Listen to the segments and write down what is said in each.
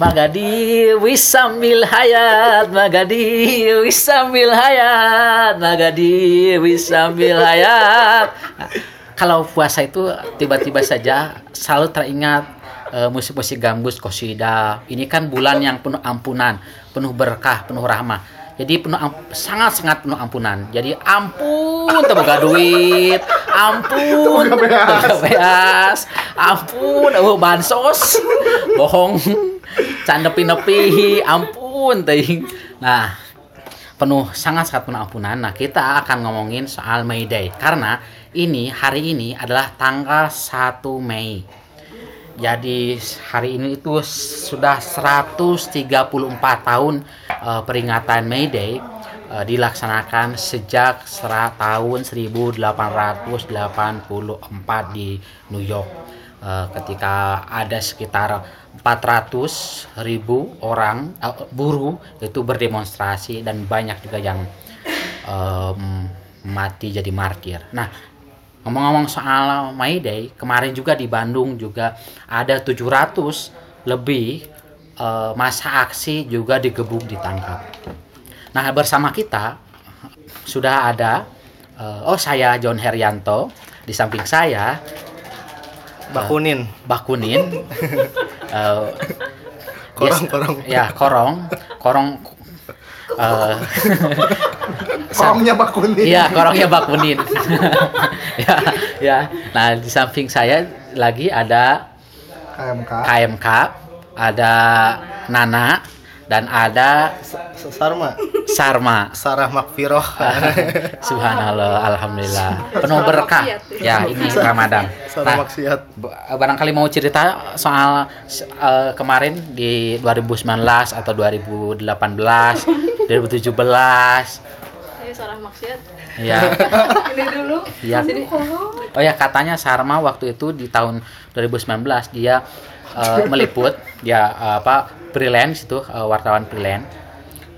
Magadi wisambil hayat, Magadi wisambil hayat, Magadi wisambil hayat. Nah, kalau puasa itu tiba-tiba saja selalu teringat eh, musik-musik gambus kosida. Ini kan bulan yang penuh ampunan, penuh berkah, penuh rahmah. Jadi penuh amp- sangat-sangat penuh ampunan. Jadi ampun teboga duit, ampun teboga beas, ampun oh bansos, bohong, can nepi-nepi, ampun teuing. Nah, penuh sangat-sangat penuh ampunan. Nah, kita akan ngomongin soal May Day karena ini hari ini adalah tanggal 1 Mei. Jadi hari ini itu sudah 134 tahun eh, peringatan May Day eh, dilaksanakan sejak tahun 1884 di New York Eh, ketika ada sekitar 400 ribu orang eh, buruh itu berdemonstrasi dan banyak juga yang em, mati jadi martir. Nah, ngomong-ngomong soal May Day, kemarin juga di Bandung juga ada 700 lebih eh, masa aksi juga digebuk ditangkap. Nah, bersama kita sudah ada eh, oh saya John Herianto, di samping saya Bakunin. Bakunin eh, Korong, yes, korong. ya korong korong eh, Korongnya bakunin. Iya, korongnya Bakunin. ya, ya. Nah, di samping saya lagi ada KMK. KMK, ada Nana dan ada Sarma. Sarma. Sarah Makfiroh. Subhanallah, alhamdulillah. Penuh berkah. Ya, ini Ramadan. Sarah Nah, barangkali mau cerita soal eh, kemarin di 2019 atau 2018, 2017. Ayo Sarah maksiat. Ya. Ini dulu. Iya. Oh ya katanya Sarma waktu itu di tahun 2019 dia eh, meliput dia eh, apa freelance itu eh, wartawan freelance.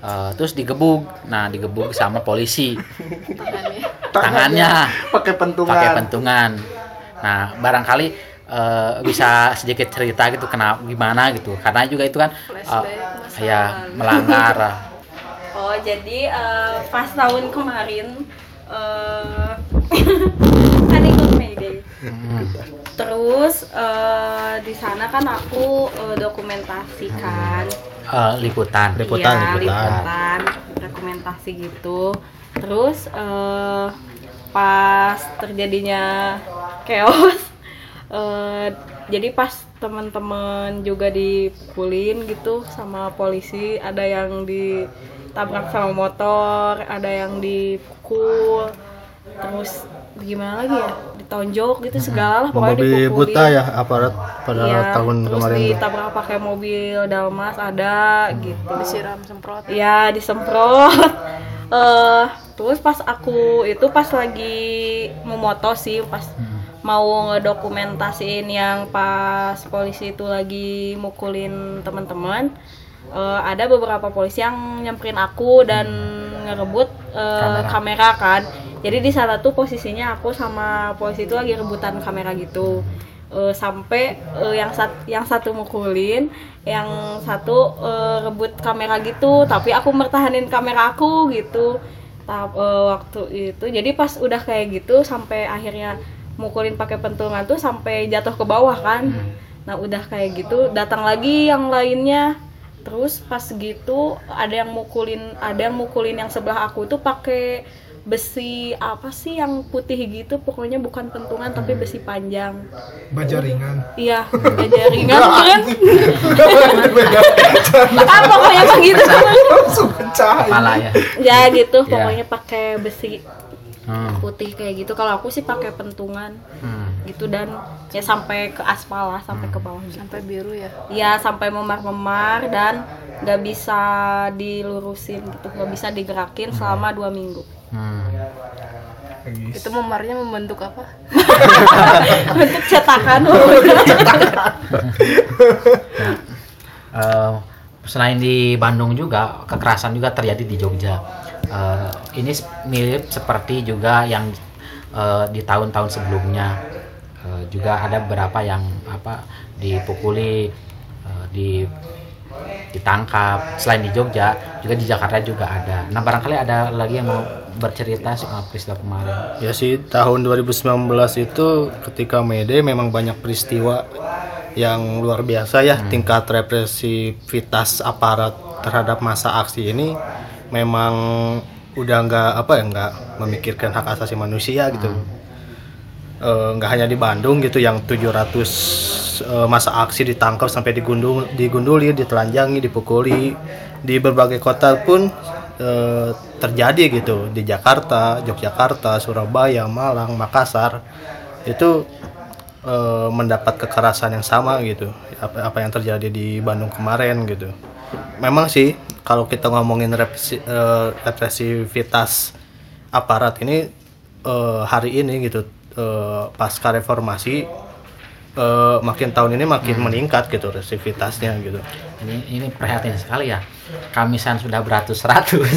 Eh, terus digebuk. Nah digebuk sama polisi. Tangannya. tangannya pakai pentungan. pakai pentungan. Nah barangkali eh, bisa sedikit cerita gitu kenapa gimana gitu. Karena juga itu kan eh, masa ya melanggar. Oh jadi eh, pas tahun kemarin eh kan ikut Mayday. mm, Terus eh, di sana kan aku eh, dokumentasikan. eh, liputan Liputan, Iya, liputan. liputan, dokumentasi gitu. Terus eh, pas terjadinya chaos, eh, jadi pas teman-teman juga dipukulin gitu sama polisi, ada yang ditabrak sama motor, ada yang dipukul, terus gimana lagi ya, ditonjok gitu segala lah pokoknya Membabi dipukulin. buta ya aparat pada Iya, tahun terus kemarin. tuh. ditabrak pakai mobil dalmas ada gitu Disiram semprot. ya disemprot eh terus pas aku itu pas lagi memoto sih pas mau ngedokumentasiin yang pas polisi itu lagi mukulin teman-teman eh, ada beberapa polisi yang nyamperin aku dan ngerebut eh, Kamera. kamera kan jadi di sana tuh posisinya aku sama polisi itu lagi rebutan kamera gitu. Eh, sampai eh, yang sat yang satu mukulin yang satu eh, rebut kamera gitu. Tapi aku mertahanin kamera aku gitu. Ta- eh, waktu itu. Jadi pas udah kayak gitu sampai akhirnya mukulin pakai pentungan tuh sampai jatuh ke bawah kan. Nah udah kayak gitu datang lagi yang lainnya. Terus pas gitu ada yang mukulin ada yang mukulin yang sebelah aku tuh pakai besi apa sih yang putih gitu pokoknya bukan pentungan tapi besi panjang. Baja ringan. iya jaringan kan? Ah pokoknya begitu. Langsung pecah. ya. Ya gitu Iya. pokoknya pakai besi Hmm, putih kayak gitu kalau aku sih pakai pentungan hmm. gitu dan ya sampai ke aspal lah sampai ke bawah gitu. Sampai biru ya. ya sampai memar-memar dan nggak bisa dilurusin gitu nggak bisa digerakin selama dua minggu Hmm. Itu memarnya membentuk apa? untuk cetakan Eh, selain di Bandung juga kekerasan juga terjadi di Jogja. Eh, ini mirip seperti juga yang eh, di tahun-tahun sebelumnya Eh, juga ada beberapa yang apa dipukuli, eh, di ditangkap. Selain di Jogja, juga di Jakarta juga ada. Nah barangkali ada lagi yang mau bercerita soal peristiwa kemarin. Ya sih tahun 2019 itu ketika Mede memang banyak peristiwa yang luar biasa ya tingkat represivitas aparat terhadap masa aksi ini memang udah nggak apa ya nggak memikirkan hak asasi manusia gitu. Eh, nggak hanya di Bandung gitu yang 700 eh, masa aksi ditangkap sampai digundul digunduli ditelanjangi dipukuli. Di berbagai kota pun eh, terjadi gitu. Di Jakarta Yogyakarta Surabaya Malang Makassar. Itu eh, mendapat kekerasan yang sama gitu. Apa apa yang terjadi di Bandung kemarin gitu memang sih kalau kita ngomongin represi- eh, represivitas aparat ini eh, hari ini gitu eh, pasca reformasi eh, makin tahun ini makin meningkat gitu represivitasnya gitu Ini ini prihatin sekali ya. Kamisan sudah beratus-ratus,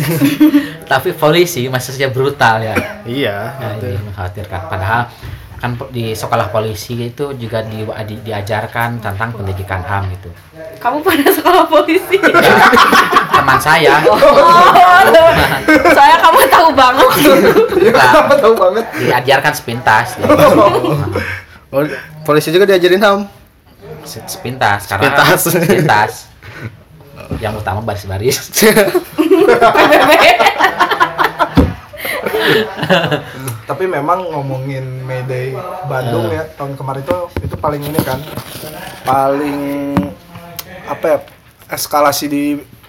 tapi polisi masih saja brutal ya. iya Nah, ini mengkhawatirkan. Padahal kan di sekolah polisi itu juga di, di- diajarkan tentang pendidikan HAM gitu. Kamu pada sekolah polisi. Ya, teman saya Saya kamu tahu banget. Iya, kenapa tahu banget? diajarkan sepintas, gitu. Oh, polisi juga diajarin ham Se- sepintas karena Sepintas. sepintas. Yang utama baris-baris. Tapi memang ngomongin Mayday Bandung ya tahun kemarin itu itu paling ini kan paling apa ya eskalasi di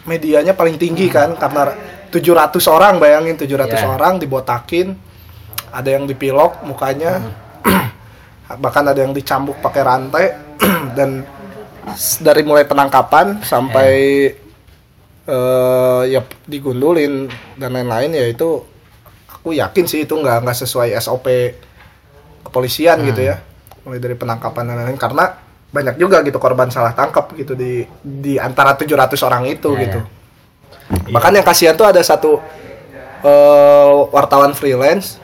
medianya paling tinggi kan karena 700 orang bayangin 700 Ya. orang dibotakin ada yang dipilok mukanya bahkan ada yang dicambuk pakai rantai dan dari mulai penangkapan sampai eh ya digundulin dan lain-lain ya itu aku yakin sih itu nggak nggak sesuai SOP kepolisian gitu ya mulai dari penangkapan dan lain-lain karena banyak juga gitu korban salah tangkap gitu di di antara 700 orang itu Ya, gitu bahkan yang kasihan tuh ada satu eh, wartawan freelance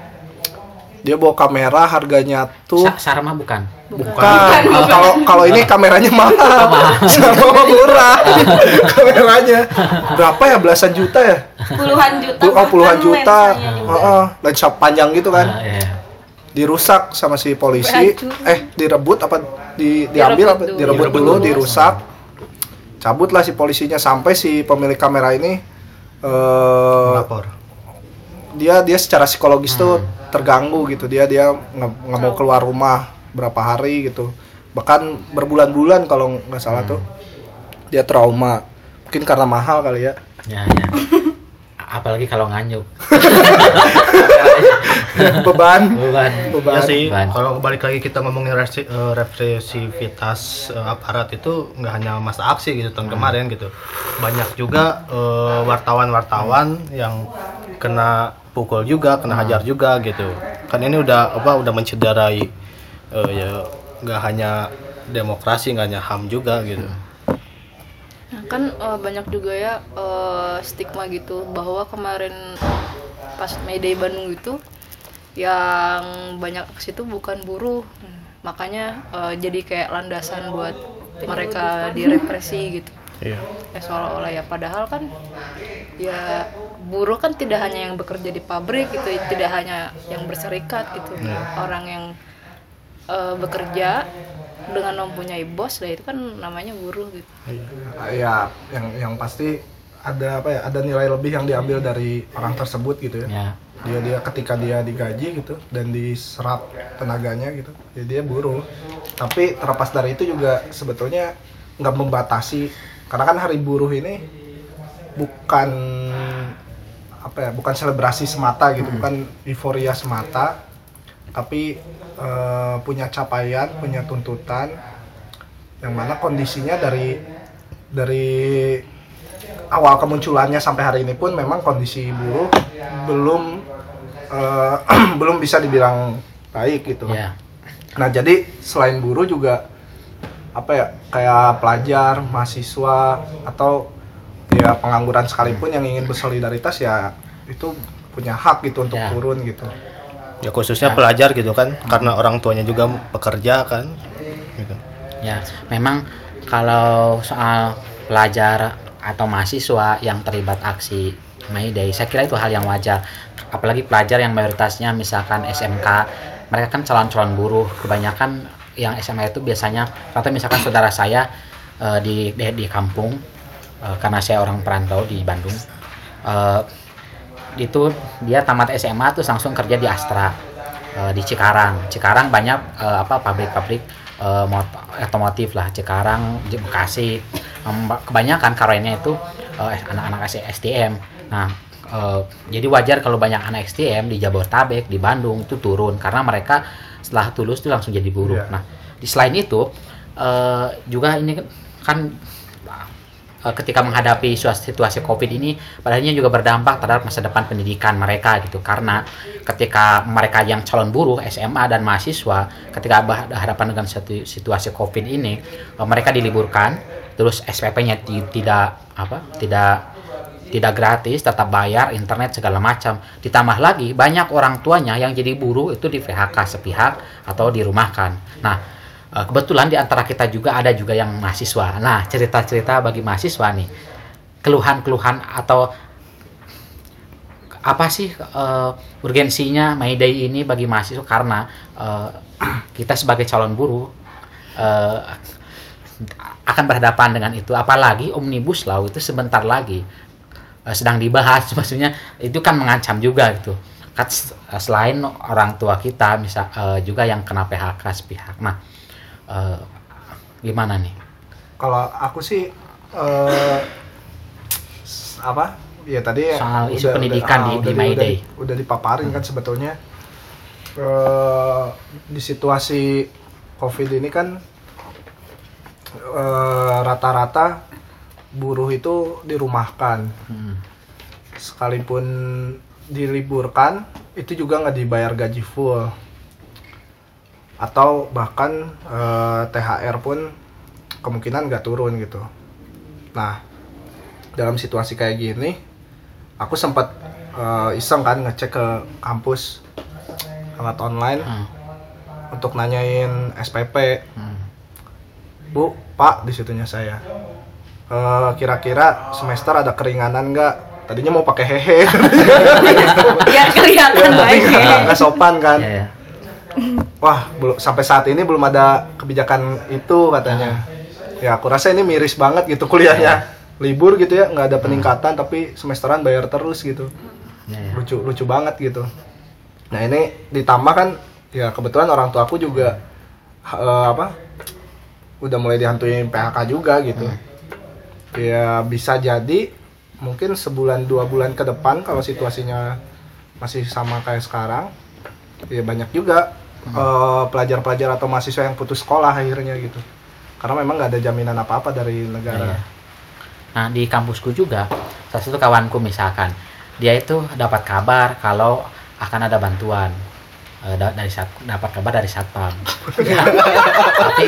dia bawa kamera harganya tuh Sa- Sarma bukan. Bukan. Kalau kalau ini kameranya mahal. Sama murah. kameranya. Berapa ya? Belasan juta ya? Puluhan juta. Oh, puluhan juta. lensanya juga. Heeh, lensa panjang gitu kan. iya. Dirusak sama si polisi. Beracun. Eh, direbut apa di diambil apa dulu. direbut Direbut dulu, dulu. dirusak. Cabutlah si polisinya sampai si pemilik kamera ini eh lapor dia dia secara psikologis tuh terganggu gitu dia dia nggak mau keluar rumah berapa hari gitu bahkan berbulan-bulan kalau nggak salah tuh dia trauma mungkin karena mahal kali ya Ya, ya. Apalagi kalau nganyuk. beban Bukan. beban Ya sih, kalau balik lagi kita ngomongin resi- eh, represivitas eh, aparat itu nggak hanya masa aksi gitu tahun kemarin gitu. Banyak juga eh, wartawan-wartawan yang kena pukul juga, kena hajar juga gitu. Kan ini udah apa udah mencederai eh, ya nggak hanya demokrasi, nggak hanya HAM juga gitu. Nah, kan eh, banyak juga ya eh, stigma gitu bahwa kemarin pas May Day Bandung itu yang banyak aksi itu bukan buruh. Makanya eh, jadi kayak landasan buat mereka direpresi gitu. Iya. Ya seolah-olah ya padahal kan ya buruh kan tidak hanya yang bekerja di pabrik gitu, tidak hanya yang berserikat gitu. Orang yang eh, bekerja dengan mempunyai bos, lah itu kan namanya buruh gitu. ya yang yang pasti ada apa ya ada nilai lebih yang diambil dari orang tersebut gitu ya Ya. dia dia ketika dia digaji gitu dan diserap tenaganya gitu ya dia buruh tapi terlepas dari itu juga sebetulnya nggak membatasi karena kan hari buruh ini bukan apa ya bukan selebrasi semata gitu bukan euforia semata tapi eh, punya capaian punya tuntutan yang mana kondisinya dari dari awal kemunculannya sampai hari ini pun memang kondisi buruh belum eh, belum bisa dibilang baik gitu. Ya. Nah jadi selain buruh juga apa ya kayak pelajar, mahasiswa atau ya pengangguran sekalipun yang ingin bersolidaritas ya itu punya hak gitu untuk Ya. turun gitu. Ya khususnya pelajar gitu kan, karena orang tuanya juga bekerja kan. Gitu. Ya, memang kalau soal pelajar atau mahasiswa yang terlibat aksi May Day. Saya kira itu hal yang wajar. Apalagi pelajar yang mayoritasnya misalkan SMK, mereka kan calon-calon buruh. Kebanyakan yang SMA itu biasanya atau misalkan saudara saya eh, di, di di kampung eh, karena saya orang perantau di Bandung. eh, itu dia tamat SMA terus langsung kerja di Astra eh, di Cikarang. Cikarang banyak eh, apa pabrik-pabrik eh, mot- otomotif lah Cikarang, Bekasi. Kebanyakan karenanya itu anak-anak S- STM. Nah, jadi wajar kalau banyak anak STM di Jabodetabek, di Bandung itu turun karena mereka setelah tulus itu langsung jadi buruh. Iya. Nah, di selain itu juga ini kan eh, ketika menghadapi situasi COVID ini, padahal juga berdampak terhadap masa depan pendidikan mereka gitu. Karena ketika mereka yang calon buruh SMA dan mahasiswa, ketika berhadapan dengan situ- situasi COVID ini, eh, mereka diliburkan, terus SPP-nya ti- tidak apa, tidak tidak gratis, tetap bayar internet segala macam. Ditambah lagi banyak orang tuanya yang jadi buruh itu di PHK sepihak atau dirumahkan. Nah, eh, kebetulan di antara kita juga ada juga yang mahasiswa. Nah, cerita-cerita bagi mahasiswa nih, keluhan-keluhan atau apa sih eh, urgensinya May Day ini bagi mahasiswa? Karena eh, kita sebagai calon buruh eh, akan berhadapan dengan itu. Apalagi omnibus law itu sebentar lagi eh, sedang dibahas. Maksudnya itu kan mengancam juga gitu kan selain orang tua kita misal eh, juga yang kena PHK sepihak nah eh, gimana nih Kalau aku sih s- apa? Ya tadi Soal isu pendidikan di- di udah May udah Day. udah dipaparin kan sebetulnya eh di situasi Covid ini kan rata-rata buruh itu dirumahkan. Hmm. Sekalipun diliburkan itu juga nggak dibayar gaji full atau bahkan eh, THR pun kemungkinan nggak turun gitu. Nah dalam situasi kayak gini aku sempat eh, iseng kan ngecek ke kampus lewat online Hmm. untuk nanyain SPP Hmm. Bu Pak di situnya saya Eh, kira-kira semester ada keringanan nggak tadinya mau pakai hehe biar kelihatan baik nggak sopan kan Ya, ya. Wah belum sampai saat ini belum ada kebijakan itu katanya. Ya aku rasa ini miris banget gitu kuliahnya. Libur gitu ya nggak ada peningkatan tapi semesteran bayar terus gitu. Ya, ya. lucu lucu banget gitu. Nah ini ditambah kan ya kebetulan orang tua aku juga eh, apa udah mulai dihantuin PHK juga gitu. Ya bisa jadi mungkin sebulan dua bulan ke depan kalau situasinya masih sama kayak sekarang ya banyak juga eh, pelajar-pelajar atau mahasiswa yang putus sekolah akhirnya gitu karena memang nggak ada jaminan apa-apa dari negara Iya. Nah di kampusku juga salah satu kawanku misalkan dia itu dapat kabar kalau akan ada bantuan eh, da- dari sat, dapat kabar dari satpam. Tapi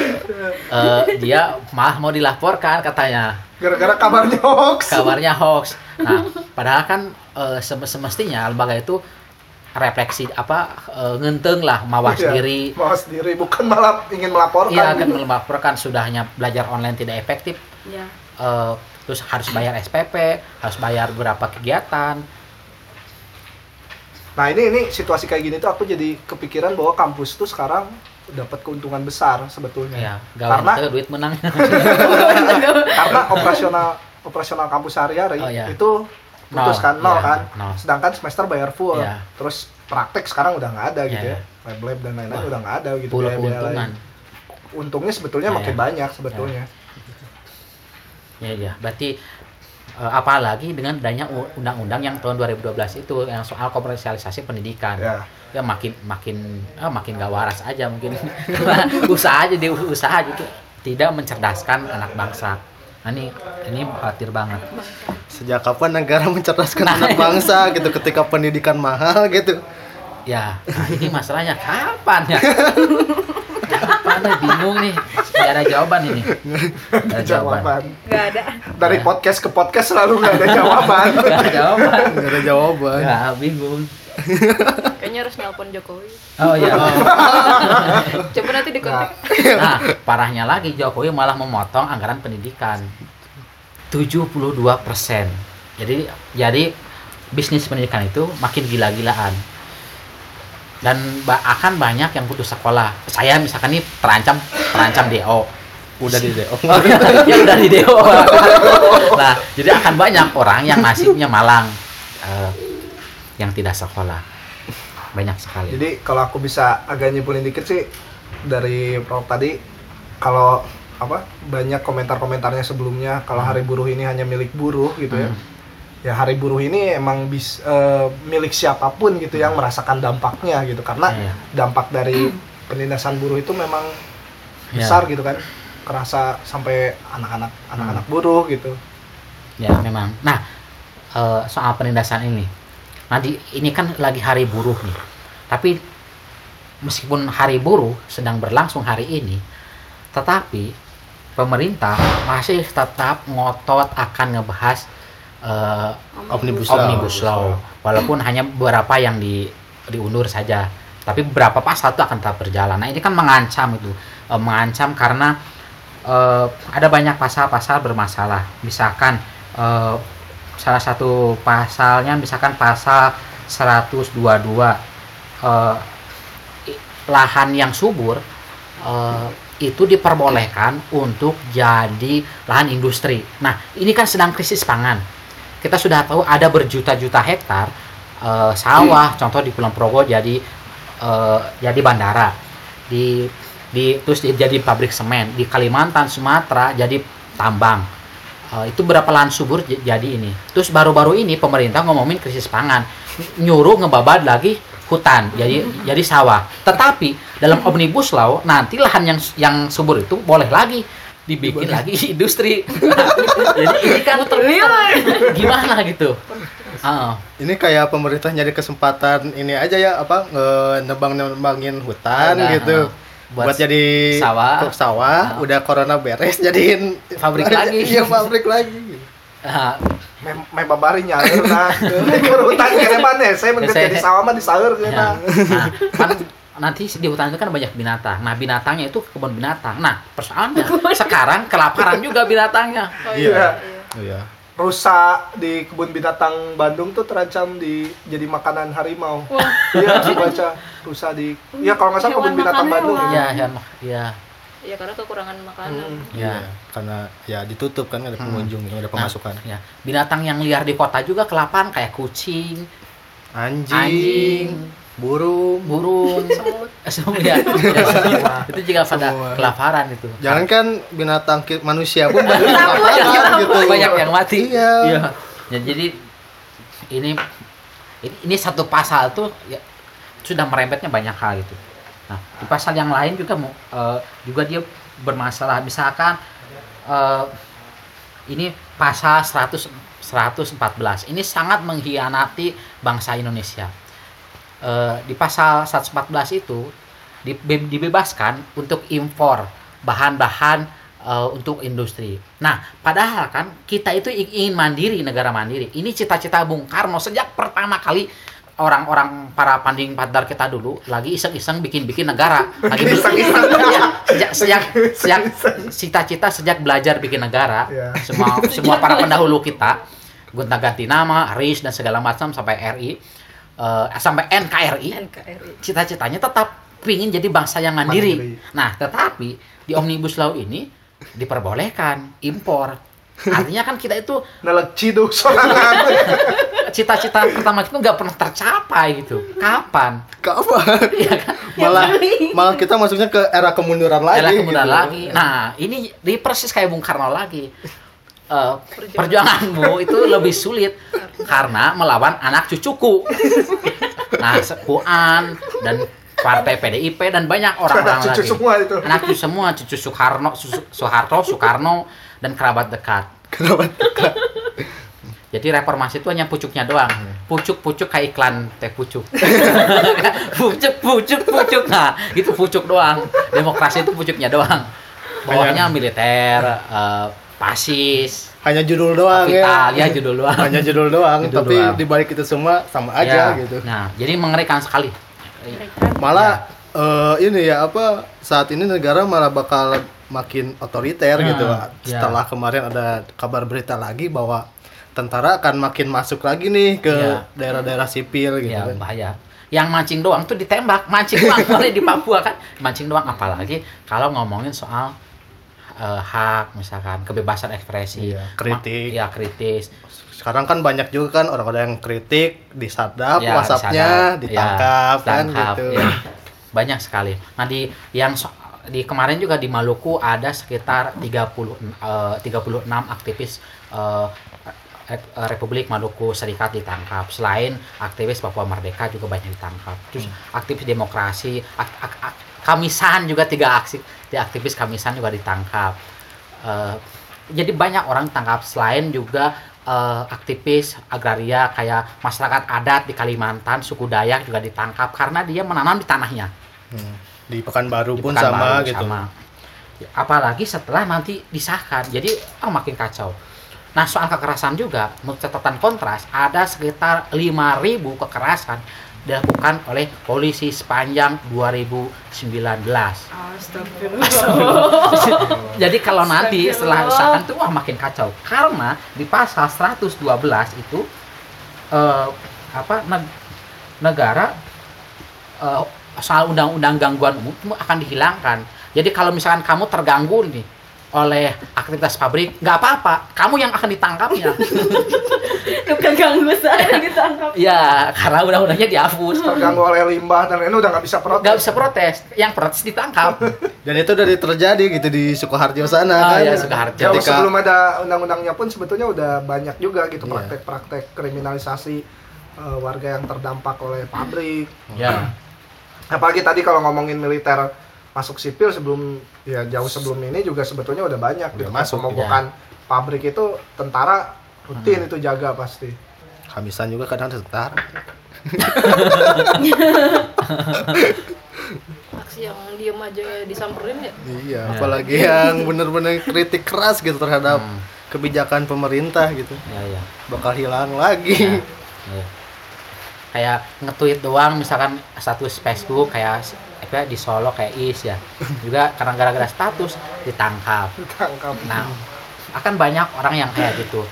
eh, dia malah mau dilaporkan katanya gara-gara kabarnya hoax kabarnya hoax. Nah padahal kan sem- semestinya lembaga itu refleksi apa eh, ngenteng lah mawas Iya, diri mawas diri bukan malah ingin melaporkan Iya kan melaporkan sudah hanya belajar online tidak efektif ya eh, terus harus bayar SPP, harus bayar beberapa kegiatan. Nah ini ini situasi kayak gini tuh aku jadi kepikiran bahwa kampus tuh sekarang dapat keuntungan besar sebetulnya. Ya, gawe karena teu duit menang. karena operasional operasional kampus sehari-hari Oh, iya. itu putus Nol, kan nol iya, kan. nol. Sedangkan semester bayar full. Iya. Terus praktek sekarang udah nggak ada gitu Iya, ya. Lab lab dan lain-lain udah nggak ada gitu. Puluh keuntungan. lain. Untungnya sebetulnya Iya, makin iya. banyak sebetulnya. Ya, ya. Berarti eh, apalagi dengan adanya undang-undang yang tahun 2012 itu yang soal komersialisasi pendidikan. Ya. Ya makin makin ah, makin gak waras aja mungkin. usaha aja di usaha gitu. Tidak mencerdaskan anak bangsa. Nah, ini ini khawatir banget. Sejak kapan negara mencerdaskan anak bangsa gitu ketika pendidikan mahal gitu? Ya, nah ini masalahnya kapan ya? kapan nih? bingung nih. Nggak ada jawaban ini. Nggak ada jawaban. Jawaban. nggak ada Dari podcast ke podcast selalu nggak ada jawaban. Nggak ada jawaban. Nggak ada jawaban. Ya, bingung. Kayaknya harus nelpon Jokowi. Oh iya. Coba nanti di kontak. Nah, parahnya lagi Jokowi malah memotong anggaran pendidikan. 72 persen. Jadi jadi bisnis pendidikan itu makin gila-gilaan dan akan banyak yang putus sekolah. Saya misalkan nih terancam terancam DO. Udah di DO. ya udah di DO. nah, jadi akan banyak orang yang nasibnya malang eh, yang tidak sekolah. Banyak sekali. Jadi kalau aku bisa agak nyimpulin dikit sih dari Prof tadi kalau apa banyak komentar-komentarnya sebelumnya kalau hari buruh ini hanya milik buruh gitu ya. Hmm. Ya hari buruh ini emang bis eh, milik siapa pun gitu yang merasakan dampaknya gitu karena Iya. dampak dari penindasan buruh itu memang Iya. besar gitu kan. Kerasa sampai anak-anak anak-anak buruh gitu. Ya memang. Nah eh, soal penindasan ini, nanti ini kan lagi hari buruh nih. Tapi meskipun hari buruh sedang berlangsung hari ini, tetapi pemerintah masih tetap ngotot akan ngebahas eh, Omnibus Law. omnibus law, walaupun hanya beberapa yang di diundur saja. Tapi beberapa pasal itu akan tetap berjalan. Nah ini kan mengancam itu, Eh, mengancam karena eh, ada banyak pasal-pasal bermasalah. Misalkan eh, salah satu pasalnya misalkan pasal 122 eh, lahan yang subur eh, itu diperbolehkan untuk jadi lahan industri. Nah, ini kan sedang krisis pangan. Kita sudah tahu ada berjuta-juta hektar eh, sawah, contoh di Kulon Progo jadi eh, jadi bandara. Di di terus di- jadi pabrik semen di Kalimantan, Sumatera jadi tambang. Eh, itu berapa lahan subur jadi ini. Terus baru-baru ini pemerintah ngomongin krisis pangan, Ny- nyuruh ngebabad lagi hutan, jadi jadi sawah. Tetapi dalam omnibus law nanti lahan yang yang subur itu boleh lagi dibikin lagi industri. jadi ini kan gimana gitu? Ah, Ini kayak pemerintah nyari kesempatan ini aja ya apa nebang-nebangin hutan Udah, gitu. ah. Buat Buat, jadi sawah. kok sawah, Ah. udah corona beres jadiin Pabrik lagi. Iya, pabrik lagi. ah, Mem mem babari nyalir nah. Ke hutan kene mana? Saya mengke Saya- jadi sawah mah di saeur Ya. kena. Nah, kan nanti di hutan itu kan banyak binatang. Nah, binatangnya itu kebun binatang. Nah, persoalannya sekarang kelaparan juga binatangnya. Oh, Iya. Iya. Rusa di kebun binatang Bandung tuh terancam di jadi makanan harimau. Iya, aku baca rusa di Iya, kalau nggak salah kebun binatang Bandung. hewan. Iya, ya, iya. ya karena kekurangan makanan Hmm. Ya. Karena ya ditutup kan ada pengunjung, ada pemasukan. Ya, binatang yang liar di kota juga kelaparan kayak kucing, Anjing, anjing, burung. burung, semut, semut ya. Ya, semua. itu juga pada Semua. kelaparan itu. Jangan kan binatang manusia pun banyak kelaparan gitu. banyak yang mati. Iya. Ya, jadi ini ini, satu pasal tuh ya, sudah merembetnya banyak hal gitu. Nah, di pasal yang lain juga mau eh, juga dia bermasalah. Misalkan eh, ini pasal 100 114. Ini sangat mengkhianati bangsa Indonesia. Eh, di pasal 114 itu dibe- dibebaskan untuk impor bahan-bahan eh, untuk industri. Nah, padahal kan kita itu ingin mandiri, negara mandiri. Ini cita-cita Bung Karno sejak pertama kali orang-orang para panding padar kita dulu lagi iseng-iseng bikin-bikin negara. Lagi Iseng-iseng. Iya, sejak sejak sejak cita-cita sejak belajar bikin negara. Iya. Semua semua para pendahulu kita gonta-ganti nama, RIS dan segala macam sampai RI eh, sampai NKRI NKRI cita-citanya tetap ingin jadi bangsa yang mandiri. Mandiri. Nah, tetapi di Omnibus Law ini diperbolehkan impor. Artinya kan kita itu cita-cita pertama itu nggak pernah tercapai gitu. Kapan? Kapan? Iya kan? malah malah kita masuknya ke era kemunduran lagi. Era kemudian gitu. lagi. Nah, ini di persis kayak Bung Karno lagi. Eh, perjuanganmu itu lebih sulit karena melawan anak cucuku. Nah, Puan dan Partai PDIP dan banyak orang-orang Anak cucu lagi. semua itu. Anak cucu semua, cucu Soekarno, Soeharto, Soekarno dan kerabat dekat. Kenapa? Jadi reformasi itu hanya pucuknya doang. Pucuk-pucuk kayak iklan teh pucuk. pucuk, pucuk, pucuk. Nah, itu pucuk doang. Demokrasi itu pucuknya doang. Bawahnya militer, eh, pasis, Hanya judul doang vital, ya. ya judul doang. Hanya judul doang, Judul tapi doang. di balik itu semua sama Ya. aja gitu. Nah, jadi mengerikan sekali. Malah eh, ini ya apa saat ini negara malah bakal makin otoriter Hmm, gitu. ya. Setelah kemarin ada kabar berita lagi bahwa tentara akan makin masuk lagi nih ke Ya. daerah-daerah sipil gitu. ya kan. bahaya yang mancing doang tuh ditembak mancing doang boleh di Papua kan mancing doang apalagi kalau ngomongin soal eh, hak misalkan kebebasan ekspresi Iya, kritik. Ma- ya kritis Sekarang kan banyak juga kan orang-orang yang kritik disadap, Ya, WhatsApp-nya disadap. ditangkap Ya, kan ditangkap, gitu. ya. banyak sekali nah di yang so- di kemarin juga di Maluku ada sekitar 30 eh, 36 aktivis eh, Republik Maluku Serikat ditangkap selain aktivis Papua Merdeka juga banyak ditangkap terus aktivis demokrasi ak- ak- ak- Kamisan juga tiga aksi tiga aktivis Kamisan juga ditangkap Eh, jadi banyak orang tangkap selain juga eh, aktivis agraria kayak masyarakat adat di Kalimantan suku Dayak juga ditangkap karena dia menanam di tanahnya Hmm. Di Pekanbaru Di pun Pekanbaru sama gitu. sama. apalagi setelah nanti disahkan jadi oh, makin kacau nah soal kekerasan juga menurut catatan kontras ada sekitar 5.000 kekerasan dilakukan oleh polisi sepanjang 2019 Astagfirullah. Jadi kalau nanti setelah usahakan tuh wah makin kacau karena di pasal 112 itu eh, apa neg- negara eh, soal undang-undang gangguan umum itu akan dihilangkan. Jadi kalau misalkan kamu terganggu nih oleh aktivitas pabrik, nggak apa-apa, kamu yang akan ditangkapnya. Bukan ganggu saya ditangkap. ya, karena undang-undangnya dihapus. terganggu oleh limbah dan ini udah nggak bisa protes Nggak bisa protes, yang protes ditangkap. Dan itu udah terjadi gitu di Sukoharjo sana Oh, kan. iya, Sukoharjo. Jauh Ketika- sebelum ada undang-undangnya pun sebetulnya udah banyak juga gitu Iya. praktek-praktek kriminalisasi eh, warga yang terdampak oleh pabrik. ya. Apalagi tadi kalau ngomongin militer masuk sipil sebelum ya jauh sebelum ini juga sebetulnya udah banyak Udah gitu. masuk, Pemogokan pabrik itu tentara rutin itu jaga pasti. Kamisan juga kadang tentara. aksi yang diem aja disamperin ya Iya, apalagi yang bener-bener kritik keras gitu terhadap Hmm. kebijakan pemerintah gitu. Ya, ya. Bakal hilang lagi. Iya. kayak nge-tweet doang misalkan status Facebook kayak apa di Solo kayak Is ya juga karena gara-gara status ditangkap Ditangkap. nah akan banyak orang yang kayak gitu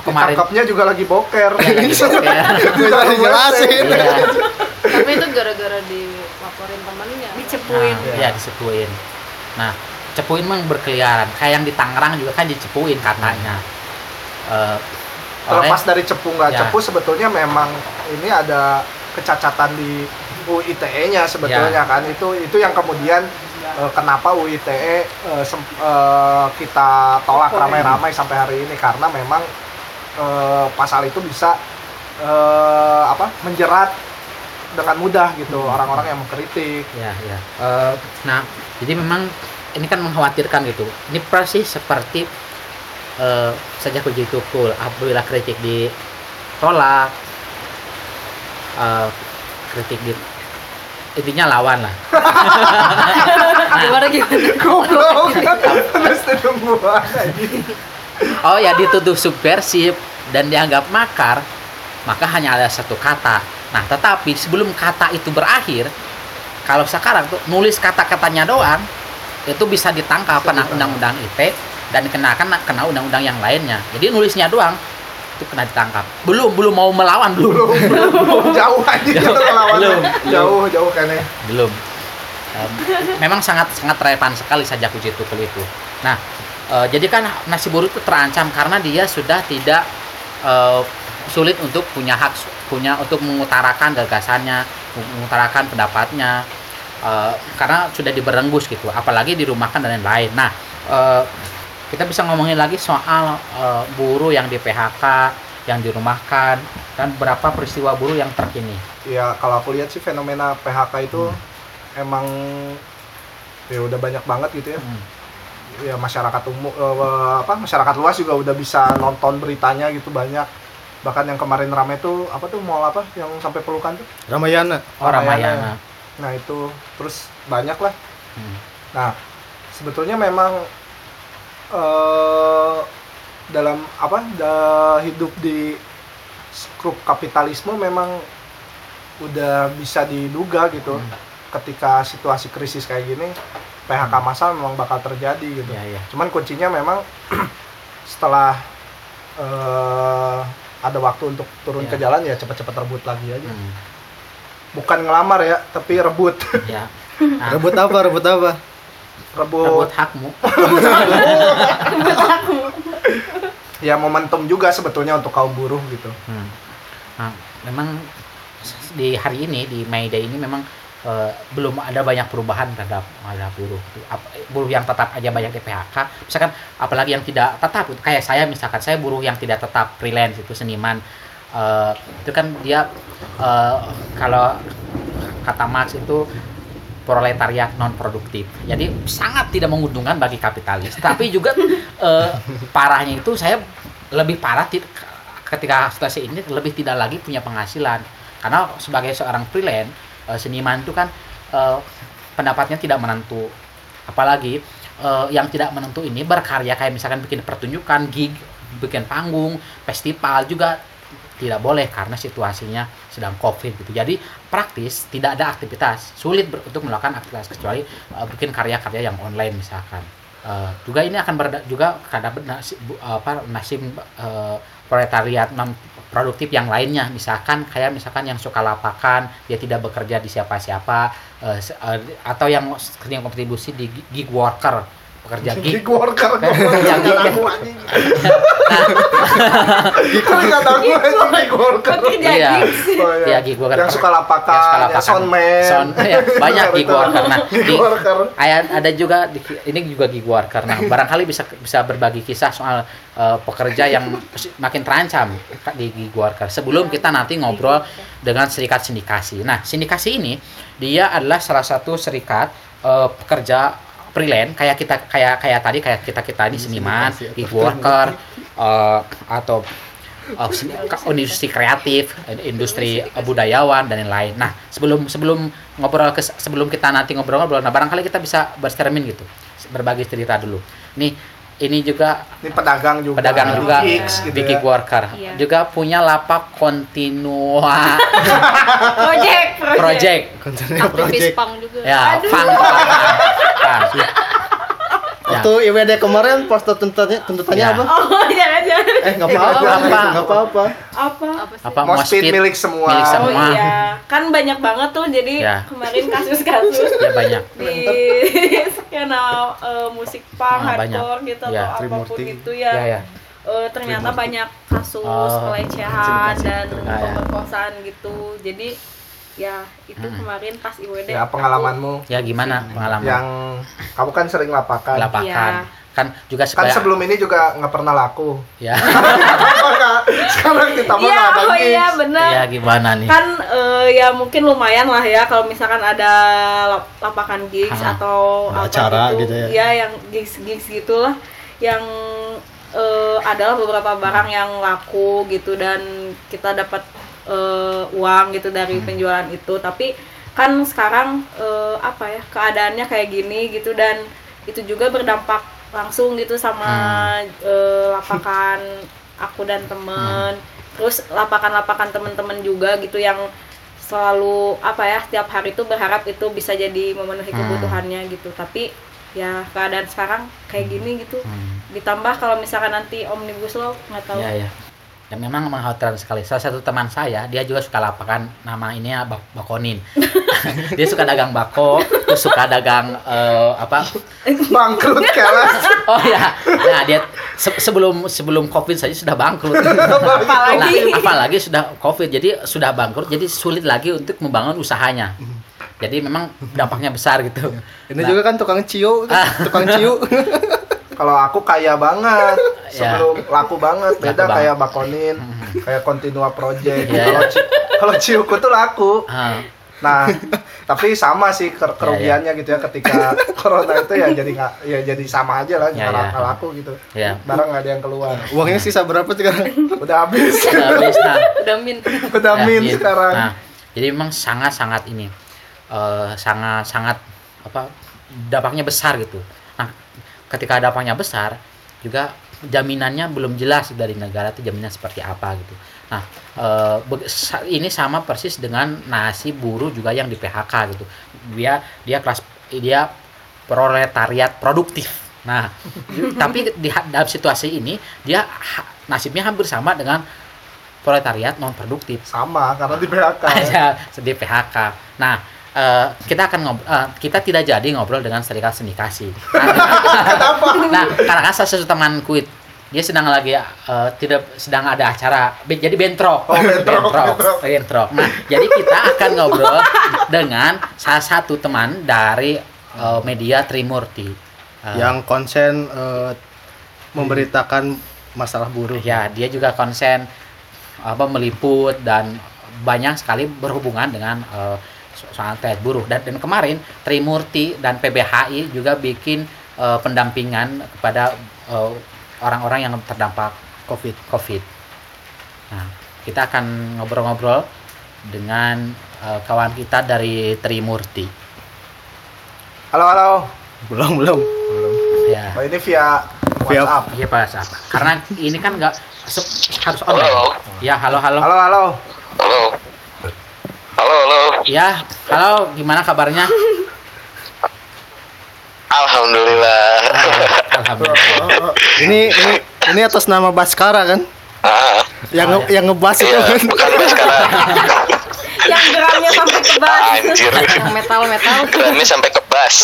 kemarin Ditangkapnya juga lagi boker. ya, lagi boker. Bisa dijelasin. Iya, tapi itu gara-gara dilaporin temannya Dicepuin. nah, ya dicepuin nah cepuin memang berkeliaran kayak yang di Tangerang juga kan dicepuin katanya Eh, oleh Terlepas dari cepu nggak Ya. cepu sebetulnya memang ini ada kecacatan di UITE-nya sebetulnya Ya. kan itu itu yang kemudian eh, kenapa UITE eh, sem- eh, kita tolak ramai-ramai sampai hari ini karena memang eh, pasal itu bisa eh, apa menjerat dengan mudah gitu Hmm. orang-orang yang mengkritik. Ya, ya. Eh, nah, jadi memang ini kan mengkhawatirkan gitu. Ini persis seperti eh sejak uji tukul, apabila kritik ditolak, eh, kritik di intinya lawan lah. gimana gimana Goblok. Terus tungguan aja. Oh ya dituduh subversif dan dianggap makar, maka hanya ada satu kata. Nah, tetapi sebelum kata itu berakhir, kalau sekarang tuh nulis kata-katanya doang, itu bisa ditangkap kena undang-undang ITE dan dikenakan kena undang-undang yang lainnya. Jadi nulisnya doang itu kena ditangkap. Belum belum mau melawan belum. belum belum jauh aja Jauh. lawannya. Belum, Jauh jauh kan ya. belum Em, memang sangat sangat relevan sekali saja uji tukul itu nah eh, jadi kan nasi buruh itu terancam karena dia sudah tidak eh, sulit untuk punya hak punya untuk mengutarakan gagasannya mengutarakan pendapatnya eh, karena sudah diberenggus gitu apalagi dirumahkan dan lain-lain nah eh, kita bisa ngomongin lagi soal eh, buruh yang di PHK yang dirumahkan dan berapa peristiwa buruh yang terkini ya kalau aku lihat sih fenomena PHK itu emang ya udah banyak banget gitu ya Hmm. ya masyarakat umum eh, apa masyarakat luas juga udah bisa nonton beritanya gitu banyak bahkan yang kemarin rame tuh apa tuh mall apa yang sampai pelukan tuh Ramayana. oh Ramayana. Ramayana nah itu terus banyak lah Hmm. nah sebetulnya memang eh dalam apa da- hidup di skrup kapitalisme memang udah bisa diduga gitu Hmm. ketika situasi krisis kayak gini PHK massal memang bakal terjadi gitu. Ya, ya. Cuman kuncinya memang setelah eh, ada waktu untuk turun Ya. ke jalan ya cepat-cepat rebut lagi aja. Hmm, Bukan ngelamar ya, tapi rebut. ya. Nah, rebut apa rebut apa rebut rebut hakmu. ya momentum juga sebetulnya untuk kaum buruh gitu. Hmm. Nah, memang di hari ini di May Day ini memang eh, belum ada banyak perubahan terhadap terhadap buruh. Ap- Buruh yang tetap aja banyak di PHK. Misalkan apalagi yang tidak tetap kayak saya misalkan saya buruh yang tidak tetap freelance itu seniman Eh, itu kan dia eh, kalau kata Marx itu proletariat non produktif. Jadi sangat tidak menguntungkan bagi kapitalis. Tapi juga eh, parahnya itu saya lebih parah ti- ketika situasi ini lebih tidak lagi punya penghasilan. Karena sebagai seorang freelance eh, seniman itu kan eh, pendapatnya tidak menentu. Apalagi eh, yang tidak menentu ini berkarya kayak misalkan bikin pertunjukan, gig, bikin panggung, festival juga tidak boleh karena situasinya sedang covid gitu. Jadi praktis tidak ada aktivitas. Sulit untuk melakukan aktivitas kecuali uh, bikin karya-karya yang online misalkan. Uh, juga ini akan berda juga karena nasib apa nasib uh, proletariat non produktif yang lainnya. Misalkan kayak misalkan yang suka lapakan dia tidak bekerja di siapa-siapa uh, atau yang sering kontribusi di gi- gig worker pekerja gig Gig worker Yang gig- aku anjing. Kok nggak tahu anjing gig worker. Pekerja Iya. Oh, iya. Ya, gig worker. Yang suka lapakan, Yang suka lapakan. soundman. Sound- ya, banyak gig worker. Nah, Gig worker. Ada, ada juga ini juga gig worker. Nah, barangkali bisa bisa berbagi kisah soal eh, pekerja yang makin terancam di gig worker. Sebelum kita nanti ngobrol dengan serikat sindikasi. Nah, sindikasi ini dia adalah salah satu serikat eh, pekerja freelance kayak kita kayak kayak tadi kayak kita kita ini seniman, gig worker eh, atau uh, industri kreatif, industri uh, budayawan dan lain-lain. Nah, sebelum sebelum ngobrol ke sebelum kita nanti ngobrol-ngobrol, nah barangkali kita bisa berstermin gitu, berbagi cerita dulu. Nih, ini juga Ini pedagang juga. pedagang juga Gigs gitu ya. gig worker, Iya. juga punya lapak kontinua project project, kontennya aktivis project pang juga ya, fun. Fun. Ya. Waktu IWD kemarin poster tuntutannya tuntutannya Ya. apa oh jangan jangan eh nggak apa-apa Nggak apa-apa. nggak apa-apa apa apa sih Apa Mospit mospit milik semua. Milik oh semua. iya kan banyak banget tuh jadi Ya. kemarin kasus-kasus Ya banyak. di skena eh, musik punk, Ah, banyak. hardcore gitu Ya, atau apa pun Trimurti. itu ya, Ya, ya. Eh, ternyata banyak kasus Oh, pelecehan dan Ah, ya. pemerkosaan gitu jadi ya itu Hmm. kemarin pas IWD Ya pengalamanmu Ya gimana pengalaman yang kamu kan sering lapakan. lapakan? Iya. Kan juga Kan supaya sebelum ini juga nggak pernah laku. ya. Maka sekarang ditambah ada oh iya gigs. benar. ya gimana nih? Kan eh, ya mungkin lumayan lah ya kalau misalkan ada lap- lapakan gigs Ah, atau apa acara gitu ya. Ya, yang gigs-gigs gitulah yang eh, adalah beberapa barang yang laku gitu dan kita dapat eh, uang gitu dari Hmm. penjualan itu. Tapi kan sekarang eh, apa ya keadaannya kayak gini gitu dan itu juga berdampak langsung gitu sama Hmm. eh, lapakan aku dan temen terus lapakan-lapakan temen-temen juga gitu yang selalu apa ya setiap hari tuh berharap itu bisa jadi memenuhi Hmm. kebutuhannya gitu tapi ya keadaan sekarang kayak gini gitu Hmm. ditambah kalau misalkan nanti omnibus law nggak tahu Ya ya. Dan memang mengkhawatirkan sekali. Salah satu teman saya, dia juga suka lapakan nama ini ya bak bakonin. dia suka dagang bako, terus suka dagang eh, apa? Bangkrut kelas. Oh ya, nah dia se- sebelum sebelum covid saja sudah bangkrut. Apalagi. Nah, apalagi sudah covid, jadi sudah bangkrut, jadi sulit lagi untuk membangun usahanya. Jadi memang dampaknya besar gitu. ini Nah, juga kan tukang ciu Ah. tukang ciu Kalau aku kaya banget, Ya. sebelum laku banget, beda banget. kayak Bakonin, kayak Continua Project. Iya, Kalau iya. Ci- kalau Ciuku tuh laku. ah, Nah, tapi sama sih ker- kerugiannya gitu ya ketika corona itu ya jadi nggak ya jadi sama aja lah Ya, nggak ya. nggak laku gitu. ya. Barang nggak ada yang keluar. uangnya sisa berapa sekarang Udah habis. Habis, nah, udah min Udah Ya, min sekarang. Nah, jadi memang sangat-sangat ini eh, sangat-sangat apa dampaknya besar gitu. Ketika dampaknya besar juga jaminannya belum jelas dari negara itu jaminan seperti apa gitu. Nah, eh, ini sama persis dengan nasib buruh juga yang di PHK gitu. Dia dia kelas dia proletariat produktif. Nah, tapi di dalam situasi ini dia nasibnya hampir sama dengan proletariat non produktif. sama karena di PHK ya. Sedih PHK. Nah, eh, kita akan ngobrol, kita tidak jadi ngobrol dengan serikat sindikasi. nah, karena kan salah satu temanku it- dia sedang lagi eh, tidak sedang ada acara, be- jadi bentrok, Oh, bentrok, bentrok. bentrok. Nah, jadi kita akan ngobrol dengan salah satu teman dari eh, media Trimurti. Eh, yang konsen eh, memberitakan masalah buruh. ya dia juga konsen apa meliput dan banyak sekali berhubungan dengan eh, so- soal terkait buruh dan, dan kemarin Trimurti dan PBHI juga bikin eh, pendampingan kepada eh, orang-orang yang terdampak COVID. COVID. Nah, kita akan ngobrol-ngobrol dengan eh, kawan kita dari Trimurti. halo halo Belum belum. Ya, oh, ini via WhatsApp iya Pak. Karena ini kan nggak harus online. halo. Ya, halo halo. halo halo Halo. Halo, halo. Ya, halo, gimana kabarnya? Alhamdulillah. Alhamdulillah. Ini ini ini atas nama Baskara kan? ah, Yang nge- yang ngebas itu kan. bukan sekarang. yang geramnya sampai ke bas Anjir. yang metal metal Kami sampai ke bas.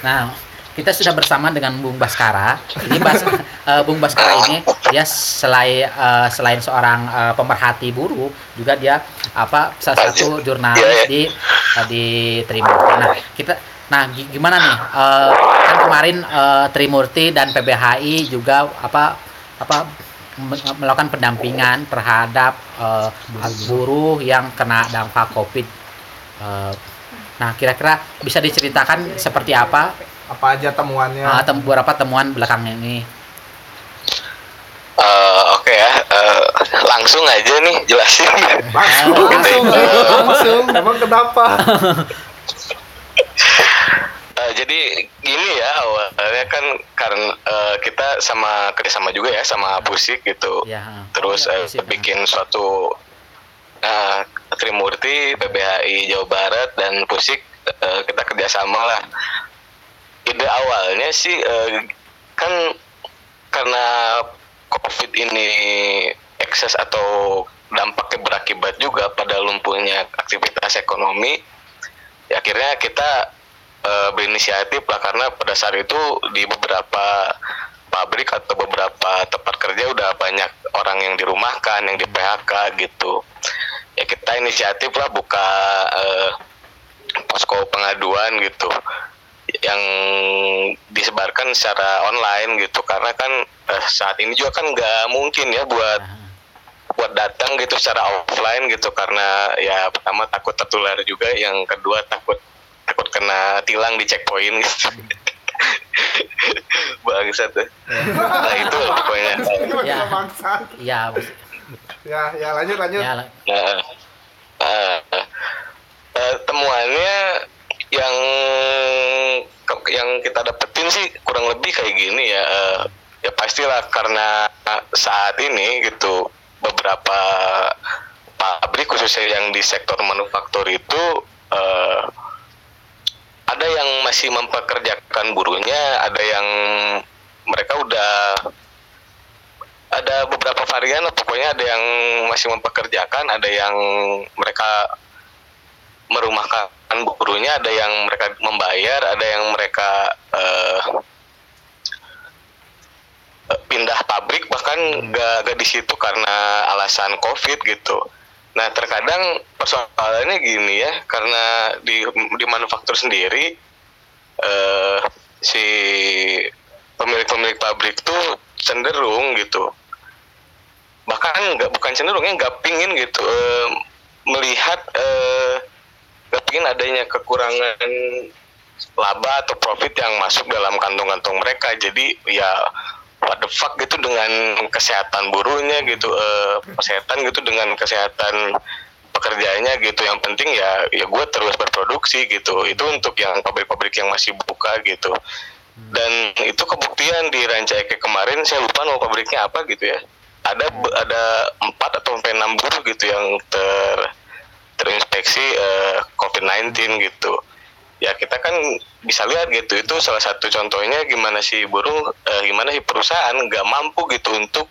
Nah, kita sudah bersama dengan Bung Baskara. Ini Bas, eh, Bung Baskara ini dia selain eh, selain seorang eh, pemerhati buruh, juga dia apa salah satu jurnalis Iya, iya. di eh, di Trimurti. Nah, kita nah gi- gimana nih? Eh, kan kemarin eh, Trimurti dan PBHI juga apa apa me- melakukan pendampingan terhadap eh, buruh yang kena dampak Covid. Eh, Nah, kira-kira bisa diceritakan seperti apa apa aja temuannya uh, tem- beberapa temuan belakang ini? Eh, Oke ya, eh, langsung aja nih jelasin. langsung Langsung, langsung emang kenapa Eh, jadi gini ya awalnya kan karena eh, kita sama kerjasama juga ya sama Pusik gitu. Ya. terus Oh, ya, eh, Pusik. bikin suatu nah Trimurti PBHI Jawa Barat dan Pusik eh, kita kerjasama lah ide awalnya sih eh, kan karena COVID ini ekses atau dampaknya berakibat juga pada lumpuhnya aktivitas ekonomi ya akhirnya kita eh, berinisiatif lah karena pada saat itu di beberapa pabrik atau beberapa tempat kerja udah banyak orang yang dirumahkan yang di PHK gitu. Ya kita inisiatif lah buka eh, posko pengaduan gitu yang disebarkan secara online gitu. Karena kan eh, saat ini juga kan nggak mungkin ya buat buat datang gitu secara offline gitu. Karena ya pertama takut tertular juga yang kedua takut takut kena tilang di checkpoint gitu. Bangsat tuh nah itu pokoknya. Ya. bangsa Ya, ya ya lanjut lanjut. Ya, Nah, eh, eh, temuannya yang yang kita dapetin sih kurang lebih kayak gini ya. eh, ya pastilah karena saat ini gitu beberapa pabrik khususnya yang di sektor manufaktur itu eh, ada yang masih mempekerjakan buruhnya, ada yang mereka udah ada beberapa varian pokoknya ada yang masih mempekerjakan ada yang mereka merumahkan buruhnya ada yang mereka membayar ada yang mereka eh, pindah pabrik bahkan gak, gak di situ karena alasan covid gitu. Nah terkadang persoalannya gini ya karena di di manufaktur sendiri eh, si pemilik-pemilik pabrik tuh cenderung gitu. Bahkan nggak bukan cenderung ya nggak pingin gitu eh, melihat eh, pingin adanya kekurangan laba atau profit yang masuk dalam kantong-kantong mereka. Jadi ya what the fuck gitu dengan kesehatan buruhnya gitu eh, kesehatan gitu dengan kesehatan pekerjaannya gitu. Yang penting ya ya gue terus berproduksi gitu. Itu untuk yang pabrik-pabrik yang masih buka gitu. Dan itu kebuktian di Rancaike kemarin saya lupa nama pabriknya apa gitu ya. Ada ada empat atau sampai enam buruh gitu yang ter terinfeksi eh, COVID-19 gitu. Ya kita kan bisa lihat gitu itu salah satu contohnya gimana sih buruh eh, gimana sih perusahaan nggak mampu gitu untuk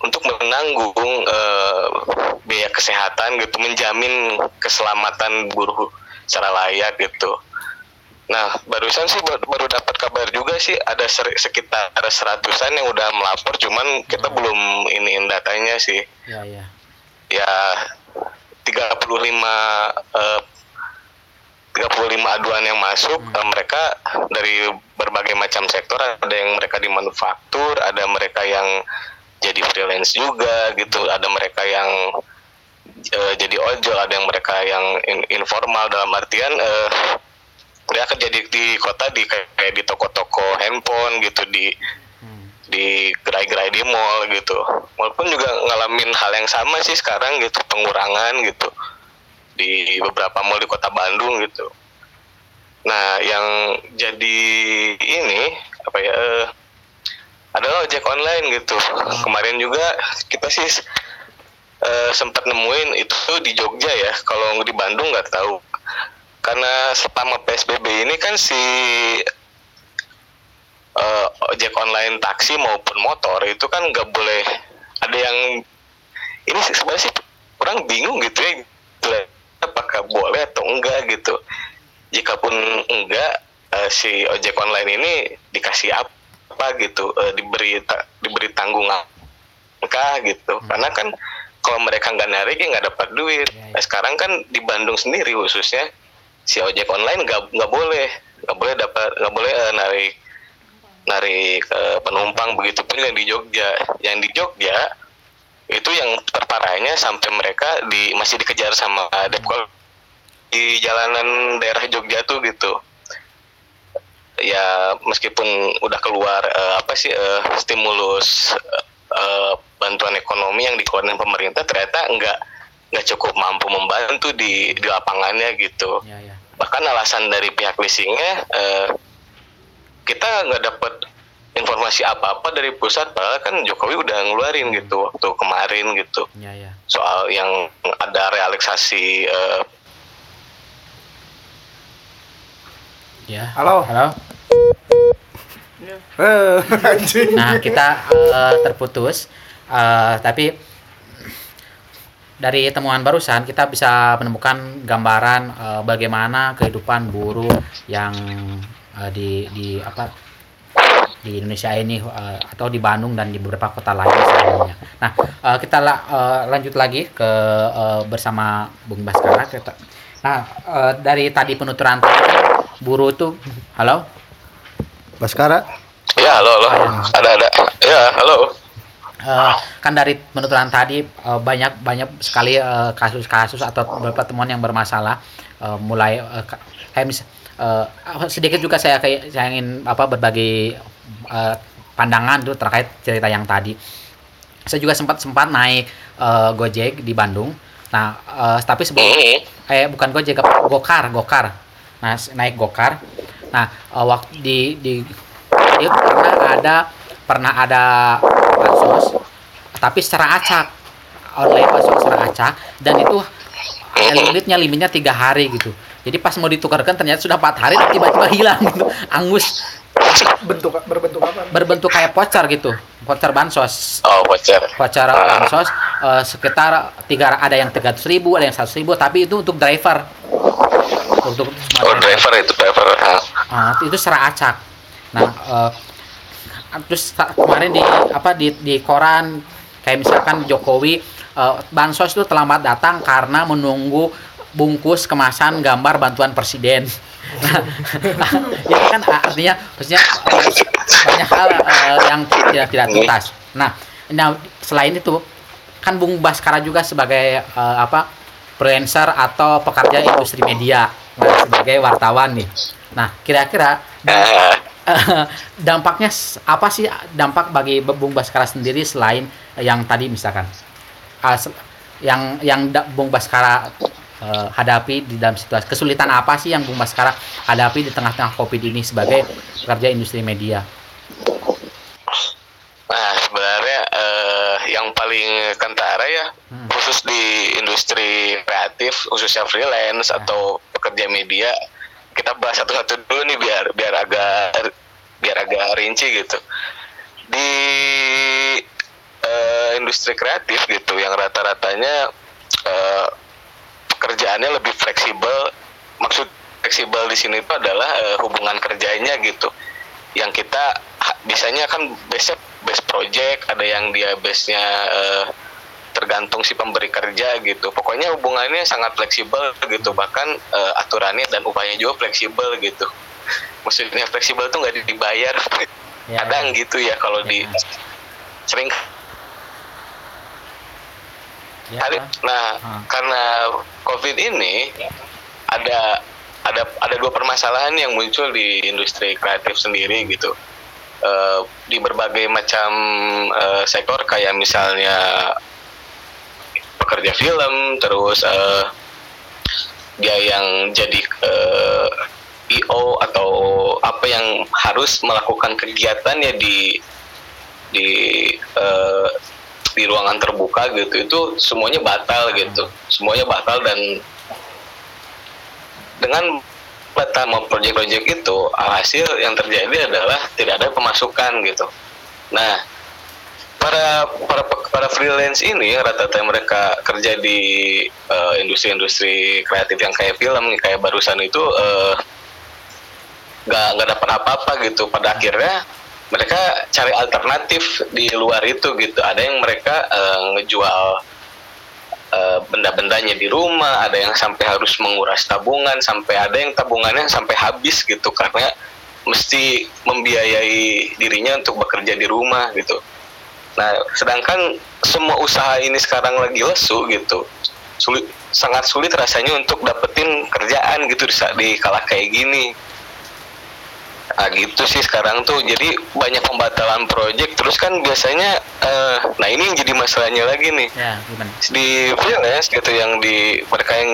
untuk menanggung eh, biaya kesehatan gitu menjamin keselamatan buruh secara layak gitu. Nah barusan sih baru, baru dapat kabar juga sih ada sekitar seratusan yang udah melapor cuman kita belum iniin datanya sih. Ya ya. ya 35 eh, 35 aduan yang masuk eh, mereka dari berbagai macam sektor ada yang mereka di manufaktur ada mereka yang jadi freelance juga gitu ada mereka yang eh, jadi ojol ada yang mereka yang in- informal dalam artian eh, mereka kerja di, di kota di kayak di toko-toko handphone gitu di di gerai-gerai di mall gitu. Walaupun juga ngalamin hal yang sama sih sekarang gitu pengurangan gitu. Di beberapa mall di kota Bandung gitu. Nah yang jadi ini apa ya eh, adalah ojek online gitu. Kemarin juga kita sih eh, sempat nemuin itu di Jogja ya. Kalau di Bandung nggak tahu. Karena selama PSBB ini kan si eh, ojek online taksi maupun motor itu kan nggak boleh ada yang ini sebenarnya sih orang bingung gitu ya gitu ya. apakah boleh atau enggak gitu. Jikapun enggak eh, si ojek online ini dikasih apa gitu eh, diberi ta- diberi tanggungan kah gitu. Karena kan kalau mereka nggak narik ya nggak dapat duit. Nah, sekarang kan di Bandung sendiri khususnya si ojek online nggak nggak boleh nggak boleh dapat nggak boleh eh, narik narik eh, penumpang begitu pun yang di Jogja. Yang di Jogja itu yang terparahnya sampai mereka di masih dikejar sama Depkol di jalanan daerah Jogja tuh gitu. Ya meskipun udah keluar eh, apa sih eh, stimulus eh, bantuan ekonomi yang dikeluarkan pemerintah ternyata nggak nggak cukup mampu membantu di di lapangannya gitu. Ya ya. bahkan alasan dari pihak leasingnya eh, kita nggak dapat informasi apa-apa dari pusat padahal kan Jokowi udah ngeluarin gitu waktu kemarin gitu Ya ya. soal yang ada realisasi eh, Ya. Halo. Halo. Nah, kita eh, terputus. Eh, tapi dari temuan barusan kita bisa menemukan gambaran eh, bagaimana kehidupan buruh yang eh, di di apa di Indonesia ini eh, atau di Bandung dan di beberapa kota lain sebelumnya. Nah, eh, kita la- eh, lanjut lagi ke eh, bersama Bung Baskara. Kita, nah, eh, dari tadi penuturan tadi buruh tuh, halo. Baskara ya halo halo ada ada ya halo Eh, kan dari penuturan tadi eh, banyak banyak sekali eh, kasus-kasus atau beberapa temuan yang bermasalah. Eh, mulai ka- kayak mis eh, sedikit juga saya kayak saya ingin apa berbagi eh, pandangan tuh terkait cerita yang tadi. Saya juga sempat sempat naik eh, Gojek di Bandung. Nah eh, tapi sebelum eh bukan Gojek Gokar Gokar. Nah naik Gokar. Nah eh, waktu di di itu pernah ada pernah ada tapi secara acak. Online pansos secara acak dan itu limitnya limitnya tiga hari gitu. Jadi pas mau ditukarkan ternyata sudah empat hari tiba-tiba hilang gitu. Angus. Bentuk berbentuk apa? berbentuk kayak voucher gitu. Voucher bansos. Oh voucher. Voucher bansos eh, sekitar tiga ada yang tiga ribu ada yang seratus ribu tapi itu untuk driver. Untuk oh driver itu driver ah. Ah, itu secara acak. Nah, eh, terus kemarin di apa di di koran kayak misalkan Jokowi eh, bansos itu terlambat datang karena menunggu bungkus kemasan gambar bantuan presiden. Nah, ini kan artinya maksudnya banyak hal eh, yang tidak tidak tuntas. Nah, nah selain itu kan Bung Baskara juga sebagai eh, apa freelancer atau pekerja industri media nah, sebagai wartawan nih. Nah, kira-kira dampaknya apa sih dampak bagi Bung Baskara sendiri selain yang tadi misalkan ah, yang yang Bung Baskara eh, hadapi di dalam situasi kesulitan apa sih yang Bung Baskara hadapi di tengah-tengah Covid ini sebagai pekerja industri media? Nah, sebenarnya eh, yang paling kentara ya, Hmm. khusus di industri kreatif, khususnya freelance atau pekerja pekerja media kita bahas satu-satu dulu nih biar biar agak biar agak rinci gitu. Di eh, industri kreatif gitu yang rata-ratanya eh, pekerjaannya lebih fleksibel. Maksud fleksibel di sini itu adalah eh, hubungan kerjanya gitu. Yang kita biasanya kan base base project ada yang dia base nya tergantung si pemberi kerja gitu. Pokoknya hubungannya sangat fleksibel gitu. Bahkan eh, aturannya dan upahnya juga fleksibel gitu. Maksudnya fleksibel tuh nggak dibayar. Ya, kadang gitu ya kalau di Ya. sering Ya, nah Ah. karena covid ini ada ada ada dua permasalahan yang muncul di industri kreatif sendiri gitu. Eh, di berbagai macam eh, sektor kayak misalnya pekerja film terus eh, dia yang jadi eh, IO atau apa yang harus melakukan kegiatan ya di di eh, di ruangan terbuka gitu itu semuanya batal gitu. Semuanya batal dan dengan batal mau project-project itu alhasil yang terjadi adalah tidak ada pemasukan gitu. Nah para para para freelance ini rata-rata mereka kerja di eh, industri-industri kreatif yang kayak film kayak barusan itu eh, nggak nggak dapat apa-apa gitu. Pada akhirnya mereka cari alternatif di luar itu gitu. Ada yang mereka eh, ngejual eh, benda-bendanya di rumah ada yang sampai harus menguras tabungan sampai ada yang tabungannya sampai habis gitu. Karena mesti membiayai dirinya untuk bekerja di rumah gitu nah sedangkan semua usaha ini sekarang lagi lesu gitu. Sulit sangat sulit rasanya untuk dapetin kerjaan gitu di di kala kayak gini. Nah gitu sih sekarang tuh. Jadi banyak pembatalan proyek terus kan biasanya eh, nah ini yang jadi masalahnya lagi nih. Ya gimana? Di freelance gitu yang di mereka yang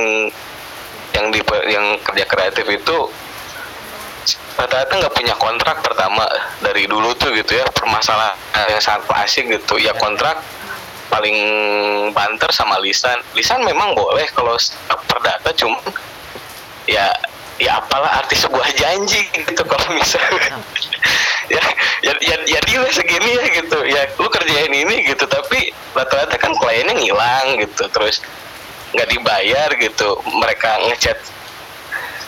yang di yang kerja kreatif itu rata-rata nggak punya kontrak pertama dari dulu tuh gitu ya. Permasalahan yang sangat klasik gitu. Ya kontrak paling banter sama lisan. Lisan memang boleh kalau perdata cuma ya ya apalah arti sebuah janji gitu kalau misalnya. Ya ya ya, ya deal segini ya gitu. Ya lu kerjain ini gitu tapi rata-rata kan kliennya ngilang gitu. Terus nggak dibayar gitu. Mereka ngechat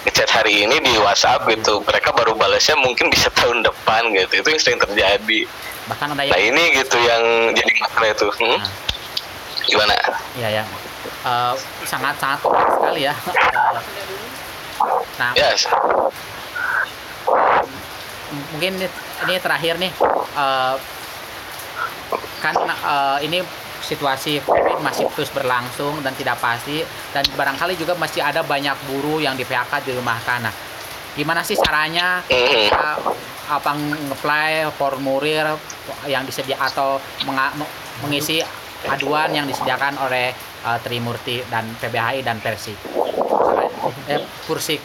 ngechat hari ini di WhatsApp gitu. Mereka baru balasnya mungkin bisa tahun depan gitu. Itu yang sering terjadi. Bahkan ada nah yang ini gitu yang jadi masalah itu. Hmm? Nah. gimana? Ya ya Eh, sangat sangat sekali ya. Eh, nah ya M- mungkin ini, terakhir nih. Eh, kan eh, ini situasi covid masih terus berlangsung dan tidak pasti dan barangkali juga masih ada banyak buruh yang di PHK di rumah nah gimana sih caranya kita apa ngeplay formulir yang disedia atau mengisi aduan yang disediakan oleh eh, Trimurti dan PBHI dan Persik eh, Pursik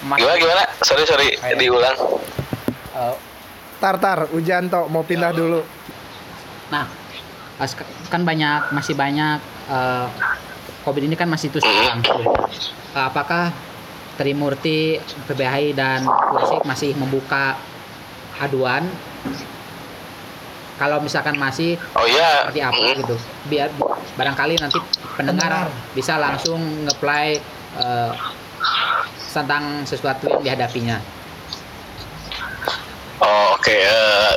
Mas- gimana gimana? Sorry sorry Ayo. diulang. Eh, Tartar, Ujanto mau pindah dulu. Nah, as- kan banyak masih banyak eh, COVID ini kan masih terus berlangsung. Eh, Apakah Trimurti, PBHI dan Pursik masih membuka aduan? Kalau misalkan masih oh iya seperti apa gitu, biar barangkali nanti pendengar bisa langsung ngeplay eh, tentang sesuatu yang dihadapinya. Oh oke, eh,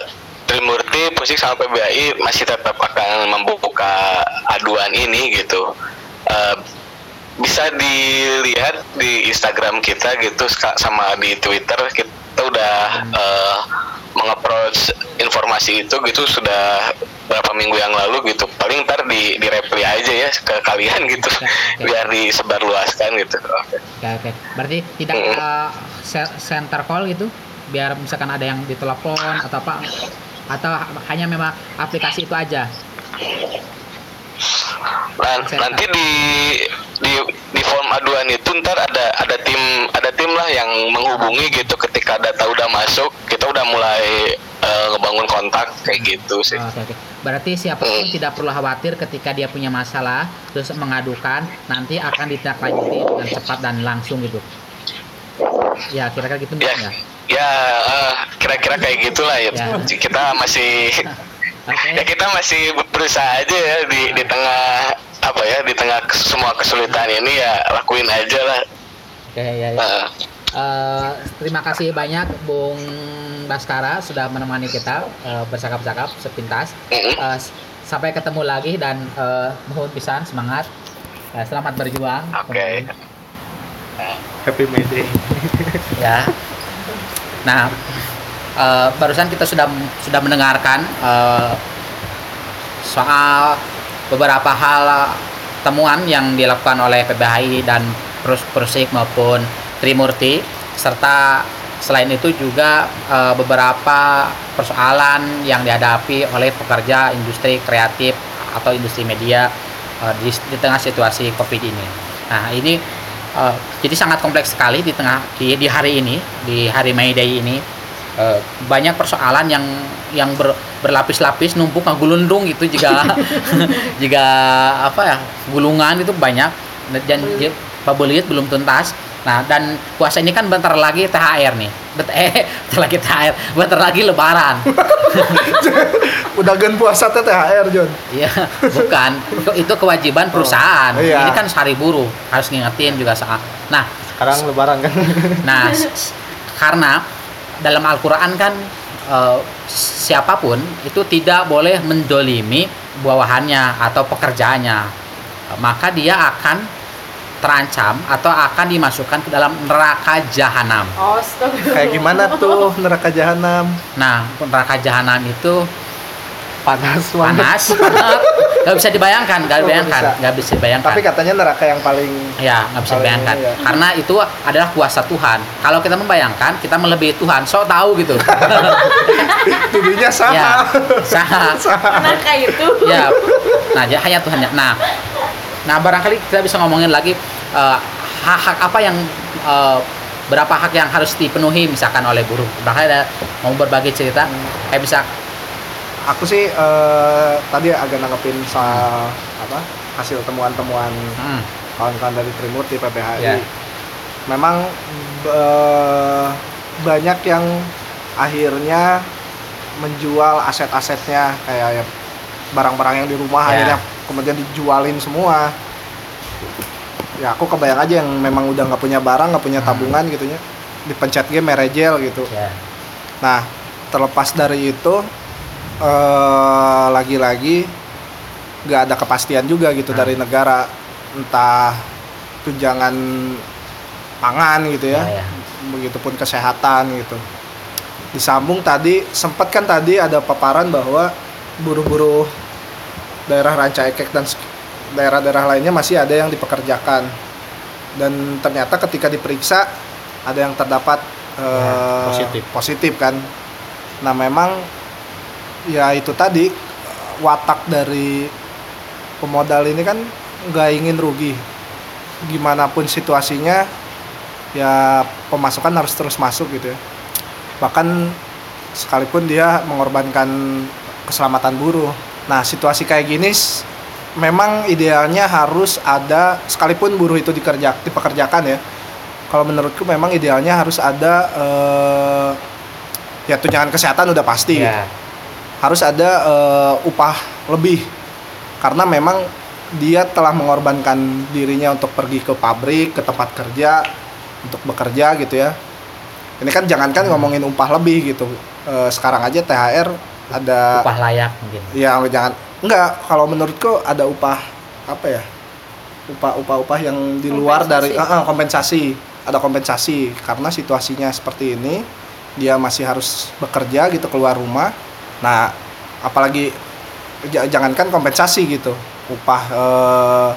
Trimurti, Pusik sama PBI masih tetap akan membuka aduan ini gitu. Eh, bisa dilihat di Instagram kita gitu sama di Twitter kita udah eh, mengapproach informasi itu gitu sudah berapa minggu yang lalu gitu. Paling ntar di di reply aja ya ke kalian gitu oke. biar disebarluaskan gitu. Oke. Oke, oke. Berarti tidak Mm. uh, se- center call gitu, biar misalkan ada yang ditelepon atau apa, atau hanya memang aplikasi itu aja. Nah, nanti di di di form aduan itu ntar ada ada tim ada tim lah yang menghubungi gitu ketika data udah masuk kita udah mulai eh, ngebangun kontak kayak gitu sih Oh, Oke, oke. Berarti siapa pun Hmm. tidak perlu khawatir ketika dia punya masalah terus mengadukan nanti akan ditindaklanjuti dengan cepat dan langsung gitu. Ya, kira-kira gitu ya ya. Ya eh, kira-kira kayak gitulah ya, Ya. kita masih Oke. ya kita masih berusaha aja ya di di tengah apa ya di tengah semua kesulitan ini ya lakuin aja lah Oke, ya, ya. Eh, Eh, terima kasih banyak Bung Baskara sudah menemani kita eh, bercakap-cakap sepintas. Eh, s- sampai ketemu lagi dan eh, mohon pisan semangat. Eh, selamat berjuang. Oke. Happy May Day. Ya. Nah, eh, barusan kita sudah sudah mendengarkan eh, soal beberapa hal temuan yang dilakukan oleh PBHI dan Prus Prusik maupun Trimurti serta selain itu juga eh, beberapa persoalan yang dihadapi oleh pekerja industri kreatif atau industri media eh, di, di tengah situasi Covid ini. Nah, ini eh, jadi sangat kompleks sekali di tengah di, di hari ini, di hari May Day ini. Eh, banyak persoalan yang yang ber- berlapis-lapis numpuk ngagulundung gitu juga juga apa ya gulungan itu banyak. Dan dia- pabelit belum tuntas nah dan puasa ini kan bentar lagi THR nih Bet eh bentar lagi THR bentar lagi Lebaran Udah gen puasa teh THR, John. Iya, bukan. Itu, itu kewajiban perusahaan. iya. Ini kan sehari buruh, harus ngingetin juga saat. Nah, Sekarang lebaran kan. Nah, karena dalam Al-Quran kan eh, siapa pun itu tidak boleh mendolimi bawahannya atau pekerjaannya, maka dia akan terancam atau akan dimasukkan ke dalam neraka jahanam. Astagfirullah. Kayak gimana tuh neraka jahanam? Nah, neraka jahanam itu Panas banget. panas, banget, nggak bisa dibayangkan, Oh, nggak dibayangkan, bisa. nggak bisa dibayangkan. Tapi katanya neraka yang paling Ya, nggak bisa dibayangkan. ya. Karena itu adalah kuasa Tuhan. Kalau kita membayangkan, kita melebihi Tuhan. So tahu gitu. tubuhnya sama. ya. Nah kayak itu. Ya. Nah, ya, hanya Tuhan. Nah, nah barangkali kita bisa ngomongin lagi eh, hak-hak apa yang eh, berapa hak yang harus dipenuhi misalkan oleh buruh. Bahkan ada mau berbagi cerita kayak bisa Aku sih eh, tadi agak nanggepin soal apa hasil temuan-temuan hmm, kawan-kawan dari Trimurti PPHI. Ya. Memang eh, banyak yang akhirnya menjual aset-asetnya kayak ya barang-barang yang di rumah Ya. akhirnya kemudian dijualin semua. Ya aku kebayang aja yang memang udah nggak punya barang, nggak punya tabungan gitu ya, dipencet game merejel gitu. ya. Nah, terlepas dari itu eh lagi-lagi nggak ada kepastian juga gitu Hmm. dari negara entah tunjangan pangan gitu ya, Ya, ya. begitupun kesehatan gitu. Disambung tadi sempat kan tadi ada paparan bahwa buruh-buruh daerah Ranca Ekek dan sek- daerah-daerah lainnya masih ada yang dipekerjakan dan ternyata ketika diperiksa ada yang terdapat eh, positif. positif kan. Nah memang ya itu tadi watak dari pemodal ini kan nggak ingin rugi gimana pun situasinya ya pemasukan harus terus masuk gitu ya bahkan sekalipun dia mengorbankan keselamatan buruh nah situasi kayak gini memang idealnya harus ada sekalipun buruh itu dikerja dipekerjakan ya kalau menurutku memang idealnya harus ada eh, ya tunjangan kesehatan udah pasti. Ya. harus ada eh, upah lebih. Karena memang dia telah mengorbankan dirinya untuk pergi ke pabrik ke tempat kerja untuk bekerja gitu ya. Ini kan jangankan ngomongin upah lebih gitu. Eh, sekarang aja THR ada Upah layak mungkin. ya jangan enggak kalau menurutku ada upah apa ya upah upah upah yang di luar dari Kompensasi. Ah, ah, kompensasi. Ada kompensasi karena situasinya seperti ini dia masih harus bekerja gitu keluar rumah. Nah apalagi jangankan kompensasi gitu upah eh,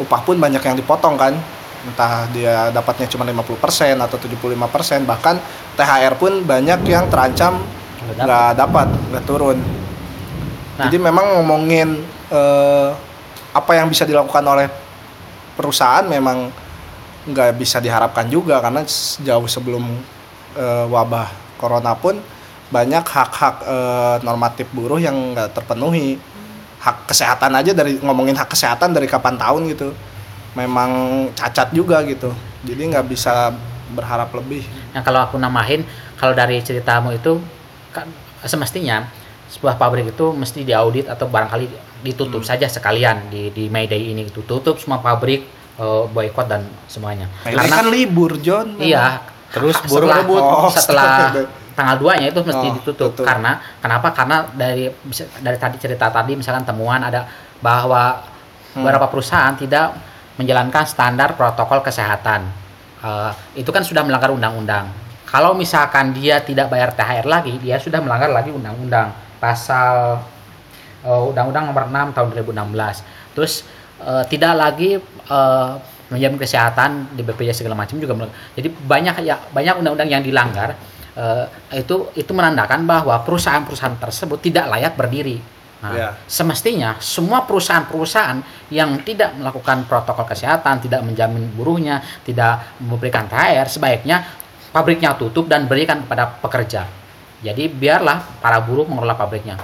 upah pun banyak yang dipotong kan. Entah dia dapatnya cuma 50% atau 75% bahkan THR pun banyak yang terancam nggak dapat nggak turun Nah. jadi memang ngomongin eh, apa yang bisa dilakukan oleh perusahaan memang nggak bisa diharapkan juga karena jauh sebelum eh, wabah corona pun banyak hak-hak eh, normatif buruh yang nggak terpenuhi. Hak kesehatan aja dari ngomongin hak kesehatan dari kapan tahun gitu memang cacat juga gitu. Jadi nggak bisa berharap lebih. Yang kalau aku namahin, kalau dari ceritamu itu kan semestinya sebuah pabrik itu mesti diaudit atau barangkali ditutup saja sekalian di di May Day ini itu tutup semua pabrik eh, boykot dan semuanya. Nah, ini kan libur John iya, Terus buruh. Oh, setelah astaga. tanggal 2 nya itu mesti Oh, ditutup tutup. karena kenapa? Karena dari dari tadi cerita tadi misalkan temuan ada bahwa Hmm. beberapa perusahaan tidak menjalankan standar protokol kesehatan. Eh, itu kan sudah melanggar undang-undang. Kalau misalkan dia tidak bayar THR lagi, dia sudah melanggar lagi undang-undang pasal eh, undang-undang nomor 6 tahun 2016. Terus eh, tidak lagi eh, menjamin kesehatan di BPJS segala macam juga. Jadi banyak ya banyak undang-undang yang dilanggar. Eh, itu itu menandakan bahwa perusahaan-perusahaan tersebut tidak layak berdiri. Nah, Ya. semestinya semua perusahaan-perusahaan yang tidak melakukan protokol kesehatan, tidak menjamin buruhnya, tidak memberikan THR, sebaiknya pabriknya tutup dan berikan kepada pekerja. Jadi biarlah para buruh mengelola pabriknya.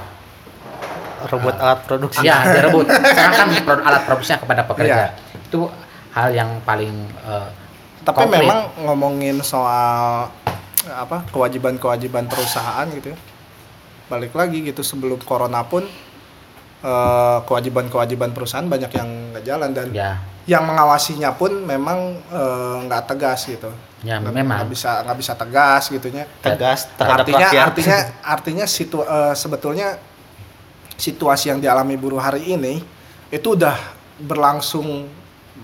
rebut alat produksi Ya, direbut. Serahkan alat produksinya kepada pekerja. Iya. Itu hal yang paling eh, tapi konkret. memang ngomongin soal apa kewajiban-kewajiban perusahaan gitu ya balik lagi gitu sebelum corona pun eh, kewajiban-kewajiban perusahaan banyak yang nggak jalan dan ya, yang mengawasinya pun memang eh, nggak tegas gitu. Ya Nggak- memang. nggak bisa nggak bisa tegas gitunya. Tegas terhadap artinya rakyat. artinya artinya situ eh, sebetulnya situasi yang dialami buruh hari ini itu udah berlangsung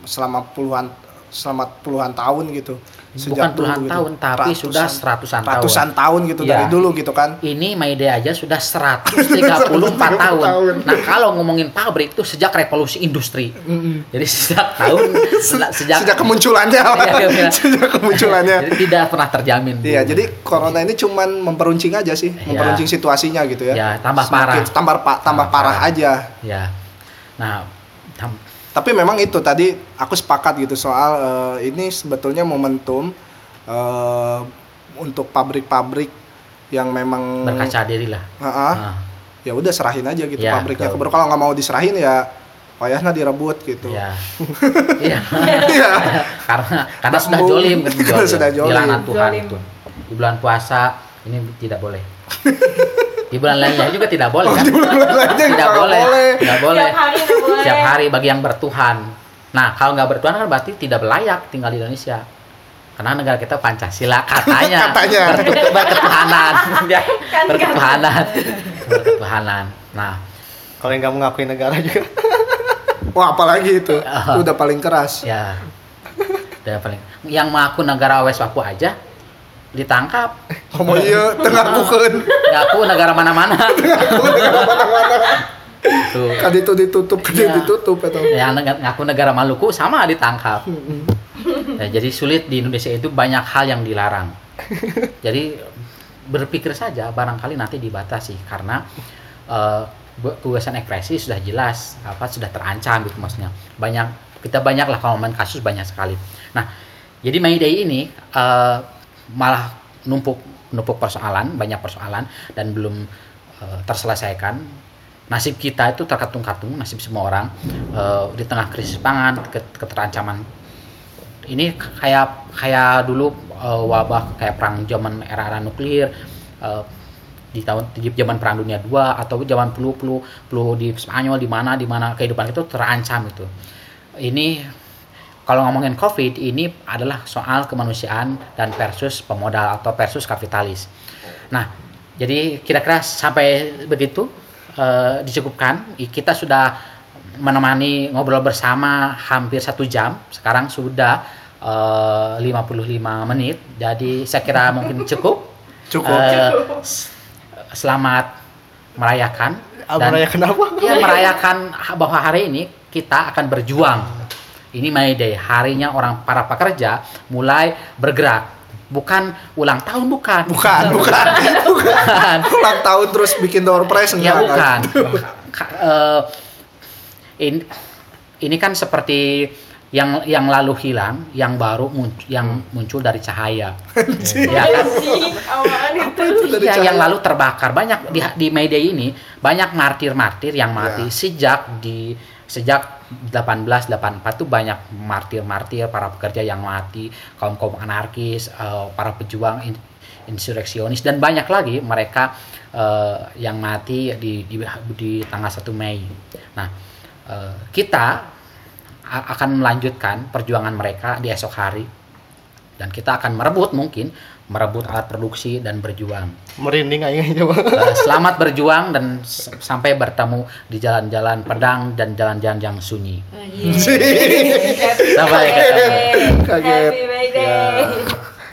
selama puluhan selama puluhan tahun gitu Bukan puluhan gitu. tahun, tapi sudah seratusan tahun. ratusan tahun gitu Ya. dari dulu gitu kan Ini Mayday aja sudah 134 tahun. tahun. Nah, kalau ngomongin pabrik itu sejak revolusi industri. Jadi sejak tahun sejak sejak kemunculannya Iya, iya, iya. sejak kemunculannya Jadi tidak pernah terjamin. Iya, jadi corona ini cuman memperuncing aja sih, memperuncing situasinya gitu ya. Ya, tambah Semakin- parah. Tambah tambah parah parah. aja. ya. Nah, tam- Tapi memang itu tadi aku sepakat gitu soal eh, ini sebetulnya momentum eh, untuk pabrik-pabrik yang memang berkaca diri lah. Heeh. Nah, ya udah serahin aja gitu Ya, pabriknya. Keburu kalau nggak mau diserahin ya wayahnya direbut gitu. ya. Iya. Iya. karena karena Nah, sudah jolim, karena sudah jolim. Tuhan Jolim. itu. Di bulan puasa ini tidak boleh. Di bulan lainnya juga tidak boleh kan? lainnya tidak boleh. boleh. Tidak boleh. Setiap hari boleh. Setiap hari bagi yang bertuhan. Nah, kalau nggak bertuhan kan berarti tidak layak tinggal di Indonesia. Karena negara kita Pancasila katanya, Katanya. berketuhanan, ya, Kan berketuhanan, berketuhanan. Nah, kalau yang nggak mengakui negara juga Wah, apalagi itu. Itu udah paling keras. ya, dan paling yang mengaku negara West Papua aja ditangkap, Ngomong iya tengah kukeun. ngaku negara mana-mana. Tuh. Kan itu ditutup, kan Iya. ditutup atau. yang neg- ngaku negara Maluku sama ditangkap. Ya, jadi sulit di Indonesia itu banyak hal yang dilarang. Jadi berpikir saja barangkali nanti dibatasi karena eh, be- kebebasan ekspresi sudah jelas apa sudah terancam gitu maksudnya. Banyak kita banyak lah kalau main kasus banyak sekali. Nah, jadi May Day ini eh, malah numpuk numpuk persoalan, banyak persoalan dan belum eh, terselesaikan. Nasib kita itu terkatung-katung nasib semua orang eh, di tengah krisis pangan ke- keterancaman. Ini kayak kayak dulu eh, wabah kayak perang zaman era-era nuklir eh, di tahun di zaman perang dunia 2 atau zaman flu flu flu di Spanyol di mana di mana kehidupan itu terancam itu. Ini kalau ngomongin covid ini adalah soal kemanusiaan dan versus pemodal atau versus kapitalis. Nah jadi kira-kira sampai begitu eh, dicukupkan. Kita sudah menemani ngobrol bersama hampir satu jam. Sekarang sudah eh, 55 menit. Jadi saya kira mungkin cukup. Cukup. S- selamat merayakan. Ah, merayakan apa? ya merayakan bahwa hari ini kita akan berjuang ini May Day harinya orang para pekerja mulai bergerak bukan ulang tahun bukan Bukan, bukan. bukan Ulang tahun terus bikin door prize ya bukan eh, ini ini kan seperti yang yang lalu hilang, yang baru muncul, yang muncul dari cahaya. ya kan? Apaan itu? Dari Iya, cahaya. yang lalu terbakar. Banyak di di media ini banyak martir-martir yang mati sejak di sejak 1884 tuh banyak martir-martir para pekerja yang mati, kaum-kaum anarkis, eh, para pejuang in- insurreksionis dan banyak lagi mereka eh, yang mati di, di di tanggal 1 Mei. Nah, eh, kita akan melanjutkan perjuangan mereka di esok hari dan kita akan merebut mungkin merebut alat produksi dan berjuang. Merinding aing coba. Eh, selamat berjuang dan sampai bertemu di jalan-jalan pedang dan jalan-jalan yang sunyi. Sampai ketemu. Happy birthday.